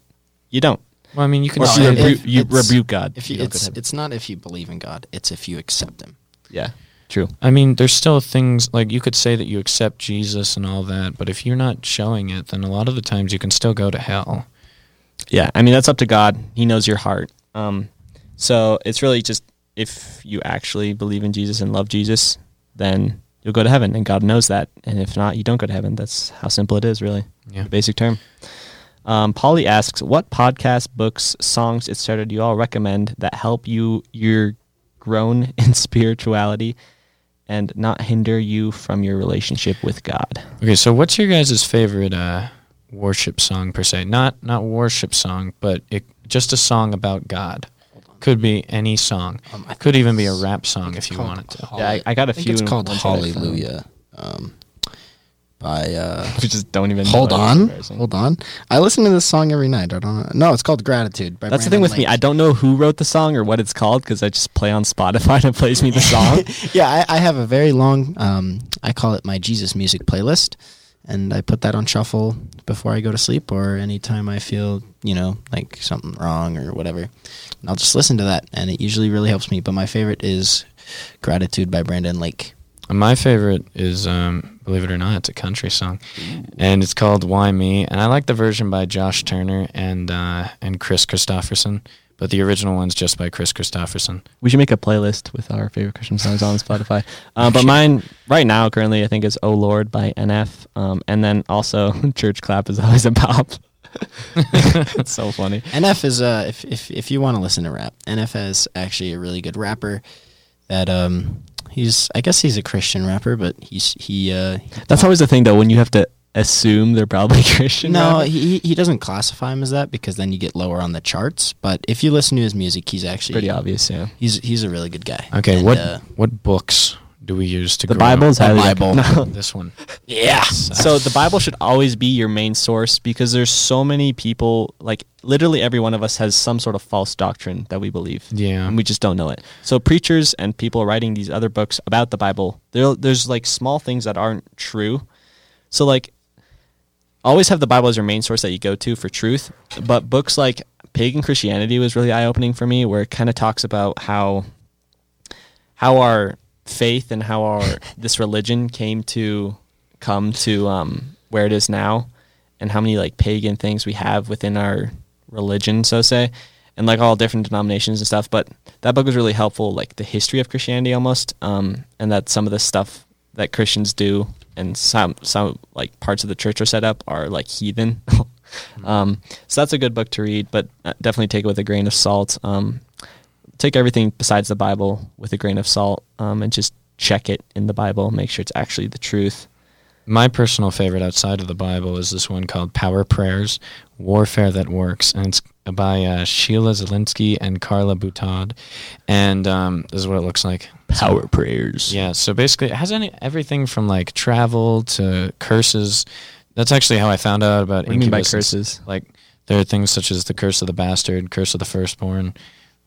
you don't.
Well, I mean, you can
Or
No,
if you,
say
if-
that-
rebu- you rebuke God.
If you,
go
it's it's not if you believe in God, it's if you accept Him.
yeah, true.
I mean, there's still things like you could say that you accept Jesus and all that, but if you're not showing it, then a lot of the times you can still go to hell.
Yeah, I mean that's up to God. He knows your heart. Um, so it's really just if you actually believe in Jesus and love Jesus, then you'll go to heaven, and God knows that. And if not, you don't go to heaven. That's how simple it is, really.
Yeah.
Basic term. Um, Polly asks, "What podcasts, books, songs, etc. do you all recommend that help you your grown in spirituality and not hinder you from your relationship with God?"
Okay, so what's your guys' favorite uh, worship song per se? Not not worship song, but it, just a song about God. Could be any song.
Um,
Could even be a rap song if you
called
wanted to.
Hall-
Yeah, I- I got a
I
few
It's called
ones that I found.
Hallelujah. Um, by uh,
We just don't even.
hold
know
on, hold on. I listen to this song every night. I don't know. No, it's called Gratitude. By
That's the thing
Brandon
with me. I don't know who wrote the song or what it's called because I just play on Spotify and it plays me the song.
yeah, I, I have a very long. Um, I call it my Jesus music playlist, and I put that on shuffle before I go to sleep or anytime I feel you know like something wrong or whatever. And I'll just listen to that, and it usually really helps me. But my favorite is "Gratitude" by Brandon Lake.
My favorite is, um, believe it or not, it's a country song, and it's called "Why Me," and I like the version by Josh Turner and uh, and Kris Kristofferson, but the original one's just by Kris Kristofferson.
we should make a playlist with our favorite Christian songs on Spotify. Uh, but mine right now, currently, I think is "Oh Lord" by NF, um, and then also "Church Clap" is always a pop. it's so funny.
NF is uh if if if you want to listen to rap, NF is actually a really good rapper. That um he's I guess he's a Christian rapper, but he's he uh
That's always the thing, though, when you have to assume they're probably Christian.
No,
rappers.
he he doesn't classify him as that because then you get lower on the charts. But if you listen to his music, he's actually
pretty obvious. Yeah,
He's he's a really good guy.
Okay,
And,
what
uh,
what books do we use to
the
grow?
Bible's
The Bible.
No.
This one.
yeah.
so the bible should always be your main source because there's so many people like literally every one of us has some sort of false doctrine that we believe
Yeah.
and we just don't know it so preachers and people writing these other books about the bible there, there's like small things that aren't true so like always have the bible as your main source that you go to for truth but books like pagan christianity was really eye-opening for me where it kind of talks about how how our faith and how our this religion came to come to um, where it is now, and how many like pagan things we have within our religion, so say, and like all different denominations and stuff. But that book was really helpful, like the history of Christianity almost, um, and that some of the stuff that Christians do and some some like parts of the church are set up are like heathen. um, so that's a good book to read, but uh, definitely take it with a grain of salt. Um, take everything besides the Bible with a grain of salt um, and just check it in the Bible, make sure it's actually the truth.
My personal favorite outside of the Bible is this one called Power Prayers Warfare That Works. And it's by uh, Sheila Zelinsky and Carla Boutad. And um, this is what it looks like. So-
prayers.
Yeah, so basically, it has any everything from like travel to curses. That's actually how I found out about
What do you mean by
incubus
curses?
Like, there are things such as the curse of the bastard, curse of the firstborn,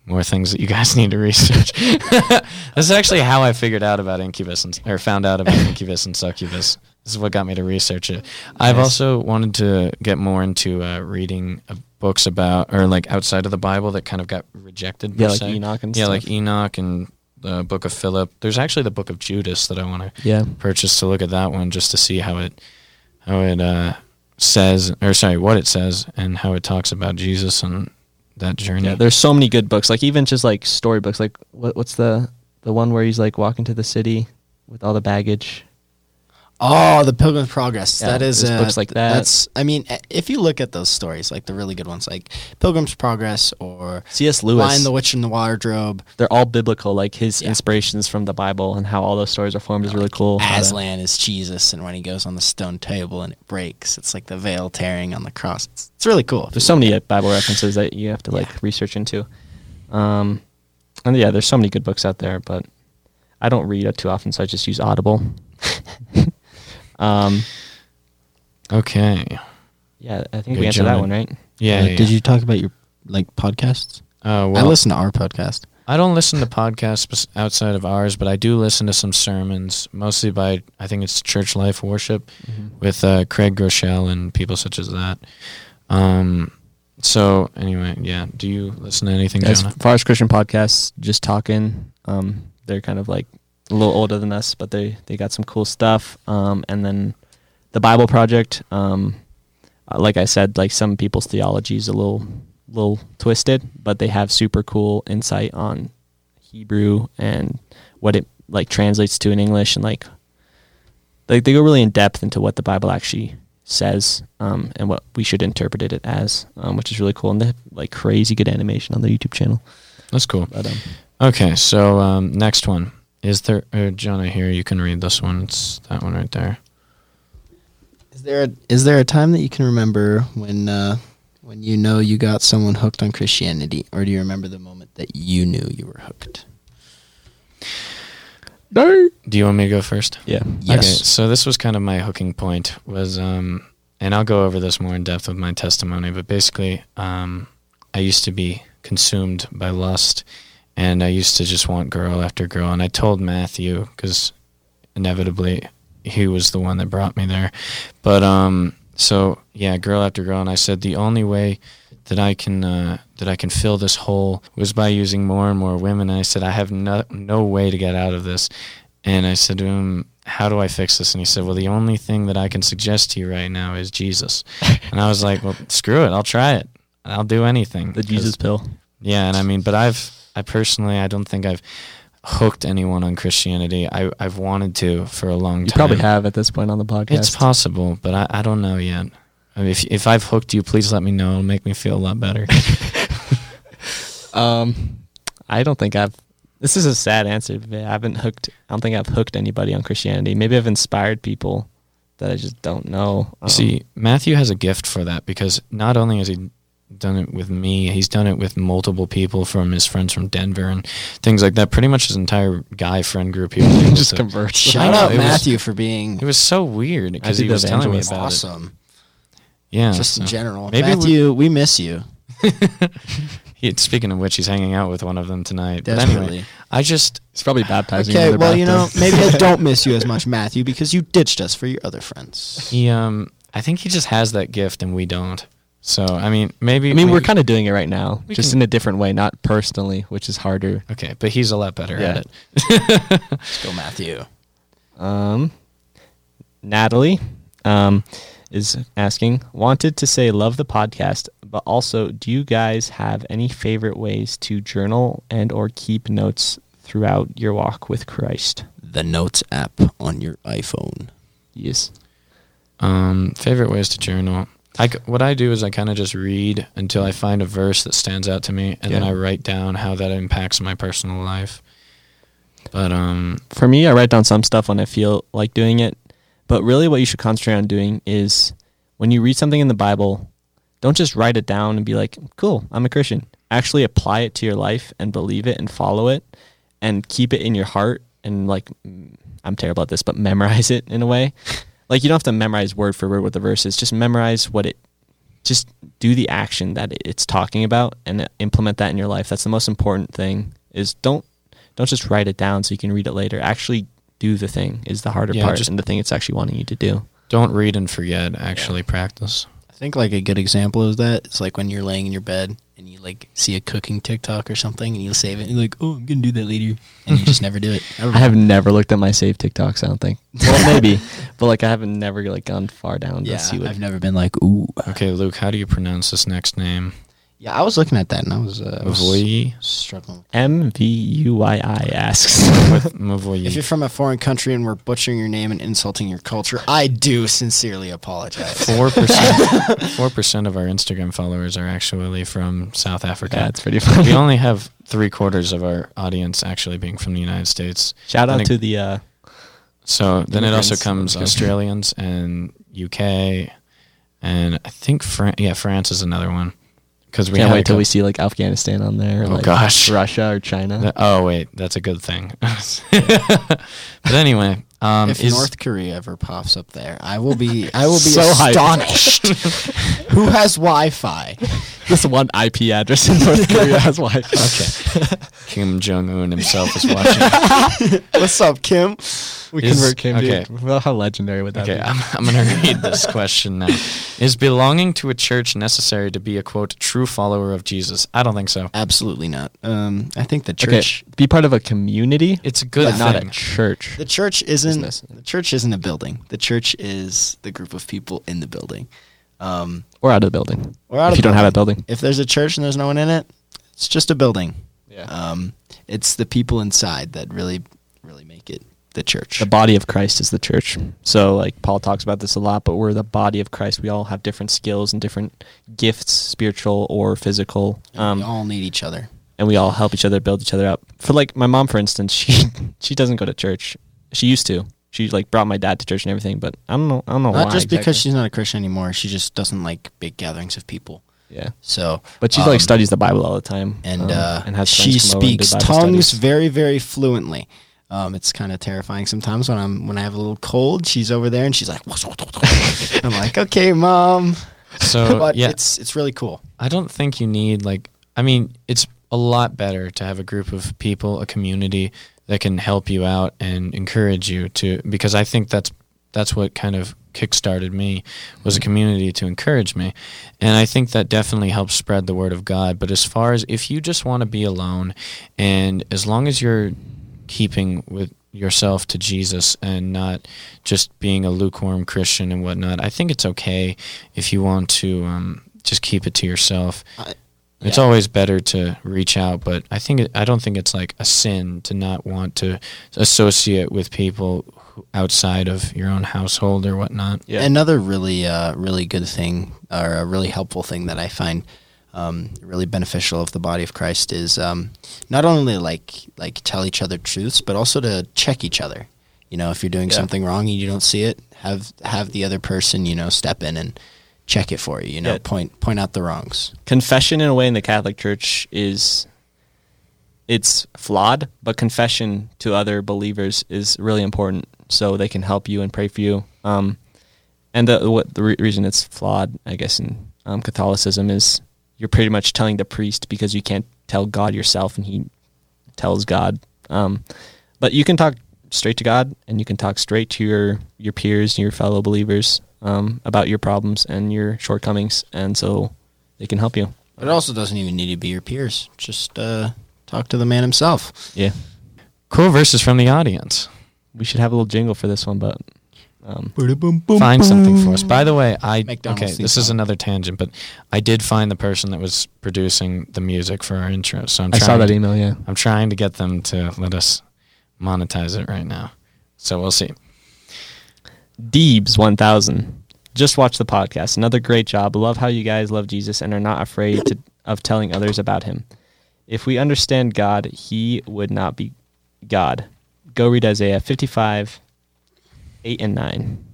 more things that you guys need to research. this is actually how I figured out about incubus and, or found out about incubus and succubus. This is what got me to research it. I've
Nice.
also wanted to get more into uh, reading uh, books about or like outside of the Bible that kind of got rejected.
Yeah, like
se.
Enoch and
yeah,
stuff.
like Enoch and the Book of Philip. There's actually the Book of Judas that I want to
Yeah.
purchase to look at that one just to see how it how it uh says, or sorry, what it says, and how it talks about Jesus and that journey.
Yeah, there's so many good books. Like even just like storybooks. Like what, what's the the one where he's like walking to the city with all the baggage?
Oh, the Pilgrim's Progress.
Yeah,
that is uh,
books like that.
That's. I mean, if you look at those stories, like the really good ones, like Pilgrim's Progress or
C.S. Lewis.
Lion, the Witch, in the Wardrobe.
they're all biblical. Like his
Yeah.
inspirations from the Bible and how all those stories are formed is really cool. How to-
Aslan is Jesus, and when he goes on the stone table and it breaks, it's like the veil tearing on the cross. It's, it's really cool.
There's so many uh, Bible references that you have to like
Yeah.
research into. Um, and yeah, there's so many good books out there, but I don't read it too often, so I just use Audible. um,
okay.
yeah, I think
Good
we answered that
job.
one, right?
Yeah.
Uh,
yeah.
Did you talk about your like podcasts?
Uh, well,
I listen to our podcast.
I don't listen to podcasts bes- outside of ours, but I do listen to some sermons, mostly by I think it's Church Life Worship with uh, Craig Groeschel and people such as that. Um, so anyway, yeah. Do you listen to anything,
As
Jonah?
far as Christian podcasts, just talking. Um, they're kind of like a little older than us, but they they got some cool stuff. Um, and then the Bible Project. Um, uh, like I said, like some people's theology is a little little twisted, but they have super cool insight on Hebrew and what it like translates to in English, and like like they go really in depth into what the Bible actually says um, and what we should interpret it as, um, which is really cool. And they have like crazy good animation on their YouTube channel.
That's cool.
But um,
Okay, so um, next one is there, uh, Jonah? Here you can read this one. It's that one right there.
Is there a, is there a time that you can remember when uh, when you know you got someone hooked on Christianity, or do you remember the moment that you knew you were hooked? No.
Do you want me to go first?
yeah,
Yes.
Okay, so this was kind of my hooking point was um and I'll go over this more in depth with my testimony, but basically um I used to be consumed by lust and I used to just want girl after girl and I told Matthew cuz inevitably he was the one that brought me there. But um so yeah, girl after girl and I said the only way that I can uh, that I can fill this hole was by using more and more women. And I said I have no no way to get out of this. And I said to him, "How do I fix this?" And he said, "Well, the only thing that I can suggest to you right now is Jesus." and I was like, "Well, screw it. I'll try it. I'll do anything."
The Jesus pill.
Yeah, and I mean, but I've I personally I don't think I've hooked anyone on Christianity. I I've wanted to for a long
You
time.
probably have at this point on the podcast.
It's possible, but I, I don't know yet. I mean, if if I've hooked you, please let me know. It'll make me feel a lot better.
Um, I don't think I've. This is a sad answer. I haven't hooked. I don't think I've hooked anybody on Christianity. Maybe I've inspired people that I just don't know. Um,
See, Matthew has a gift for that because not only has he done it with me, he's done it with multiple people from his friends from Denver and things like that. Pretty much his entire guy friend group. He was
just
to-
convert.
Shout out
it was-
Matthew for being
It was so weird because he was telling me
evangelist.
about it.
awesome.
Yeah,
Just in general,
Maybe we-
Matthew, we, miss you
He, speaking of which, he's hanging out with one of them tonight. But anyway, I just
It's probably baptizing.
Okay, well, you know, maybe I don't miss you as much, Matthew, because you ditched us for your other friends.
he um I think he just has that gift and we don't. So I mean, maybe
I mean, we're kind of doing it right now, just
can-
in a different way, not personally, which is harder.
okay, but he's a lot better
Yeah.
at it.
Let's go, Matthew.
Um, Natalie, um, is asking wanted to say love the podcast, but also, do you guys have any favorite ways to journal and or keep notes throughout your walk with Christ?
The Notes app on your iPhone.
Yes.
Um, favorite ways to journal. I what I do is I kind of just read until I find a verse that stands out to me, and then I write down how that impacts my personal life. But um,
For me, I write down some stuff when I feel like doing it, but really, what you should concentrate on doing is when you read something in the Bible, don't just write it down and be like, "Cool, I'm a Christian." Actually, apply it to your life and believe it and follow it, and keep it in your heart and like, I'm terrible at this, but memorize it in a way. Like you don't have to memorize word for word what the verse is. Just memorize what it. Just do the action that it's talking about and implement that in your life. That's the most important thing. Is don't don't just write it down so you can read it later. Actually do the thing is the harder
Yeah,
part
just-
and the thing it's actually wanting you to do.
don't read and forget. Actually, practice.
I think like a good example of that is like when you're laying in your bed and you like see a cooking TikTok or something, and you'll save it, and you're like, "Oh, I'm gonna do that later," and you just never do it.
I have never looked at my saved TikToks. I don't think. Well, maybe, but like I haven't never like gone far down
Yeah,
to see what.
I've never been like, "Ooh."
Okay, Luke, how do you pronounce this next name?
Yeah, I was looking at that, and I was, uh, I was
Mavoyi?
struggling.
M V U Y I asks.
With Mavoyi.
If you're from a foreign country and we're butchering your name and insulting your culture, I do sincerely apologize.
Four percent. Four percent of our Instagram followers are actually from South Africa.
yeah, it's pretty funny.
we only have three quarters of our audience actually being from the United States.
Shout out
Then
to
it-
the. Uh,
So then it also comes Australians and UK, and I think Fran- yeah France is another one because we
can't wait till we see like Afghanistan on there. Or,
Oh,
like,
gosh.
Russia or China.
Oh wait, that's a good thing. but anyway, um,
if
is
North Korea ever pops up there, I will be I will be
So
astonished. Who has Wi-Fi?
this one IP address in North Korea has Wi-Fi.
okay, Kim Jong Un himself is watching.
What's up, Kim?
We
Is-
convert Kim.
okay.
Dude. Well, how legendary would that
Okay,
be?
I'm, I'm going to read this question now. Is belonging to a church necessary to be a quote true follower of Jesus? I don't think so.
Absolutely not. Um, I think the
okay,
church
be part of a community,
It's a good
but not a church.
the church isn't
Business.
the church isn't a building. The church is the group of people in the building. Um,
or out of the building.
or out
if you don't have a
building.
building.
If there's a church and there's no one in it, it's just a building.
Yeah.
Um, it's the people inside that really, really make it the church.
the body of Christ is the church. So like Paul talks about this a lot, but we're the body of Christ. We all have different skills and different gifts, spiritual or physical. Um,
we all need each other.
and we all help each other build each other up. For like my mom, for instance, she she doesn't go to church. She used to. She like brought my dad to church and everything, but I don't know. I don't know
Not
why.
just because she's not a Christian anymore. She just doesn't like big gatherings of people.
yeah,
So,
but she
um,
like studies the Bible all the time,
and
um,
uh,
and has
she
friends come over and do
speaks tongues
studies.
very, very fluently. Um, it's kind of terrifying sometimes when I'm when I have a little cold. She's over there and she's like, I'm like, okay, mom.
So
but
yeah,
it's it's really cool.
I don't think you need like I mean, it's a lot better to have a group of people, a community that can help you out and encourage you to because I think that's that's what kind of kickstarted me was a community to encourage me. And I think that definitely helps spread the word of God. But as far as if you just want to be alone and as long as you're keeping with yourself to Jesus and not just being a lukewarm Christian and whatnot, I think it's okay if you want to um, just keep it to yourself.
I-
It's
yeah.
always better to reach out, but I think I don't think it's like a sin to not want to associate with people outside of your own household or whatnot.
Yeah.
Another really, uh, really good thing, or a really helpful thing that I find um, really beneficial of the body of Christ is um, not only like like tell each other truths, but also to check each other. You know, if you're doing
Yeah.
something wrong and you don't see it, have have the other person, you know, step in and check it for you. You know,
Yeah.
point point out the wrongs.
confession in a way in the Catholic Church is it's flawed, but confession to other believers is really important, so they can help you and pray for you. Um, and the what the re- reason it's flawed, I guess, in um, Catholicism is you're pretty much telling the priest because you can't tell God yourself, and he tells God. Um, but you can talk straight to God, and you can talk straight to your your peers, and your fellow believers, um, about your problems and your shortcomings, and so they can help you.
It also doesn't even need to be your peers. Just uh, talk to the man himself.
Yeah,
Cool verses from the audience.
we should have a little jingle for this one, but um,
Find something for us. By the way, I
McDonald's
okay. This is another tangent, but I did find the person that was producing the music for our intro. So I'm
I saw that
to-
email. Yeah,
I'm trying to get them to let us monetize it right now. So we'll see.
Deebs one thousand. Just watch the podcast. Another great job. Love how you guys love Jesus and are not afraid to, of telling others about him. If we understand God, he would not be God. Go read Isaiah fifty five, eight and nine.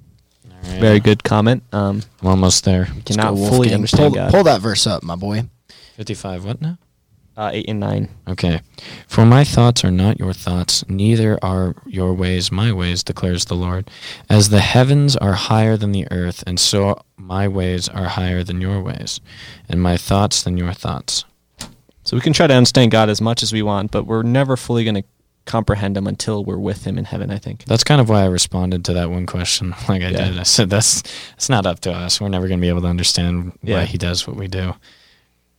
Very good comment. Um,
I'm almost there.
cannot fully understand
pull,
God.
Pull that verse up, my boy.
55. What now?
Uh, eight and nine.
Okay. For my thoughts are not your thoughts, neither are your ways my ways, declares the Lord. As the heavens are higher than the earth, and so my ways are higher than your ways, and my thoughts than your thoughts.
So we can try to understand God as much as we want, but we're never fully going to comprehend him until we're with him in heaven. I think.
That's kind of why I responded to that one question like I
Yeah.
did. I said that's it's not up to us. We're never going to be able to understand
Yeah.
why he does what we do.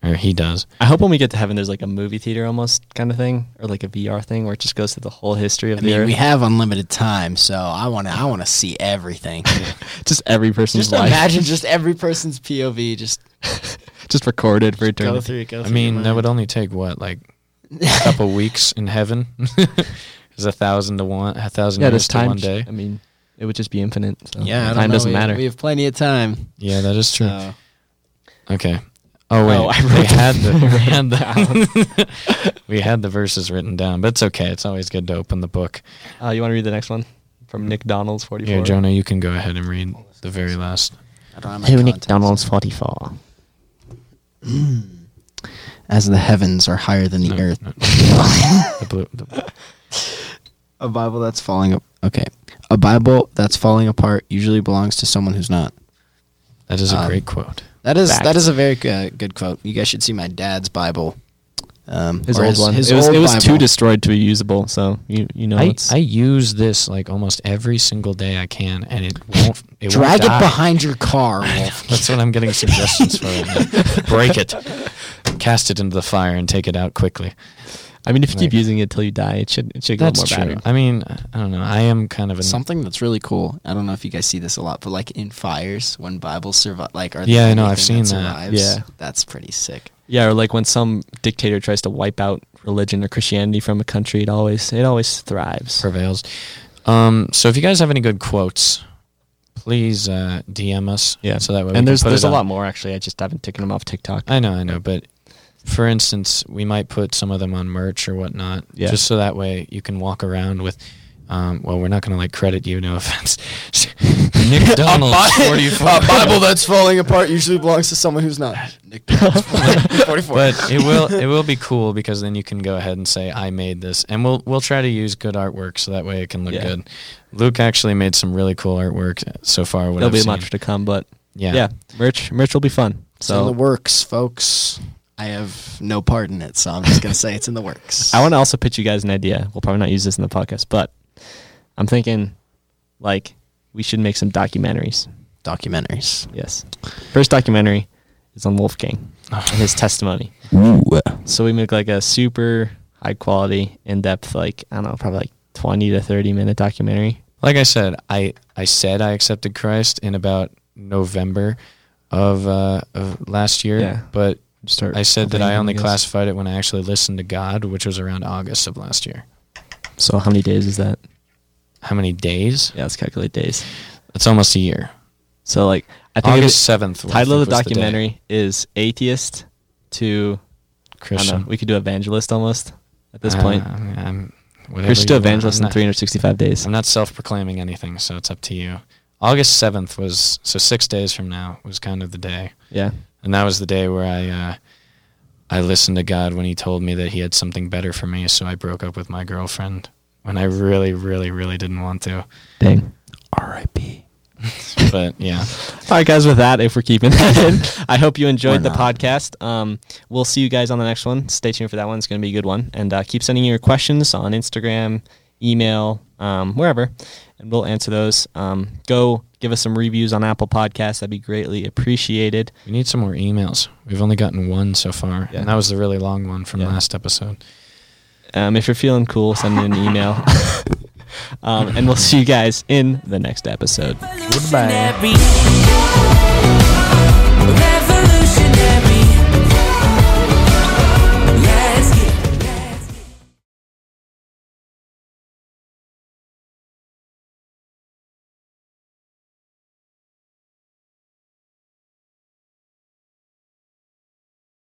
Or he does.
I hope when we get to heaven, there's like a movie theater almost kind of thing, or like a VR thing where it just goes through the whole history of
I
the
mean,
earth.
we have unlimited time, so I want to. I want to see everything.
just every person's
just
life,
imagine just every person's POV. Just
just recorded for
go
eternity.
through. Go
I mean, that would only take what, like a couple weeks in heaven? Is a thousand to one, a thousand
Yeah,
years
there's
to
time.
one day?
I mean, it would just be infinite. So
Yeah, I don't
time
know.
doesn't
we,
matter.
We have plenty of time.
Yeah, that is true.
So.
Okay. Oh wait,
Oh, I
we had the we had the we had the verses written down, but it's okay. It's always good to open the book.
Uh, you want to read the next one from Nick Donald's 44?
Here, Jonah, you can go ahead and read the very last.
I don't have my
Who Nick. Donald's 44?
As the heavens are higher than the
No,
earth.
no. The blue, the,
A Bible that's falling up. Okay. A Bible that's falling apart usually belongs to someone who's not.
that is a
Um,
great quote.
That is
Fact.
that is a very uh, good quote. You guys should see my dad's Bible. Um,
His
or
old one.
His
it was,
old
it was too destroyed to be usable, so you you know
I,
it's
I use this like almost every single day I can, and it won't. It
Drag
won't
it
die.
behind your car,
That's what I'm getting suggestions for. Break it, cast it into the fire, and take it out quickly.
I mean, if you keep using it till you die, it should it should go
That's
more
true.
battered.
I mean, I don't know. I am kind of an
Something that's really cool. I don't know if you guys see this a lot, but like in fires, when Bibles survive, like are the
Yeah, I know, I've seen that.
survives,
Yeah.
that's pretty sick.
Yeah, or like when some dictator tries to wipe out religion or Christianity from a country, it always it always thrives.
prevails. Um, so if you guys have any good quotes, please uh, DM us.
Yeah,
So that way we
and
can
there's
put
there's
it
a
on-
lot more actually. I just haven't taken them off TikTok.
I know, I know, but for instance, we might put some of them on merch or whatnot,
Yeah.
just so that way you can walk around with. Um, well, we're not going to like credit you, no offense. Nick Donald, forty-four.
A Bible that's falling apart usually belongs to someone who's not. Nick Donald's 44.
but it will it will be cool because then you can go ahead and say I made this, and we'll we'll try to use good artwork so that way it can look
Yeah.
good. Luke actually made some really cool artwork so far. What
There'll
I've
be
seen.
much to come, but
Yeah.
yeah, merch merch will be fun.
So in the works, folks. I have no part in it, so I'm just gonna say it's in the works.
I want to also pitch you guys an idea. We'll probably not use this in the podcast, but I'm thinking like we should make some documentaries.
documentaries.
Yes, first documentary is on Wolfgang and his testimony. So we make like a super high quality, in depth, like I don't know, probably like 20 to 30 minute documentary.
Like I said, I I said I accepted Christ in about November of uh, of last year,
Yeah.
but
Just start
I said that I only classified it when I actually listened to God, which was around August of last year.
So how many days is that?
How many days?
Yeah, let's calculate days.
It's almost a year.
So like I think
August seventh.
title of the documentary is atheist to I don't
Christian.
know. We could do evangelist almost at this point.
Uh, I'm, whatever
Christian to evangelist
I'm
in 365 days.
I'm not self-proclaiming anything, so it's up to you. August seventh was so six days from now was kind of the day,
Yeah.
And that was the day where I uh, I listened to God when He told me that He had something better for me. So I broke up with my girlfriend when I really, really, really didn't want to.
Dang.
R.I.P.
But yeah,
All right, guys. With that, if we're keeping that in, I hope you enjoyed the podcast. Um, we'll see you guys on the next one. Stay tuned for that one. It's going to be a good one. And uh, keep sending your questions on Instagram, email, um, wherever, and we'll answer those. Um, go give us some reviews on Apple Podcasts. That'd be greatly appreciated.
we need some more emails. We've only gotten one so far,
Yeah.
and that was the really long one from
Yeah.
last episode.
Um, if you're feeling cool, send me an email. um, and we'll see you guys in the next episode.
Revolutionary. Revolutionary.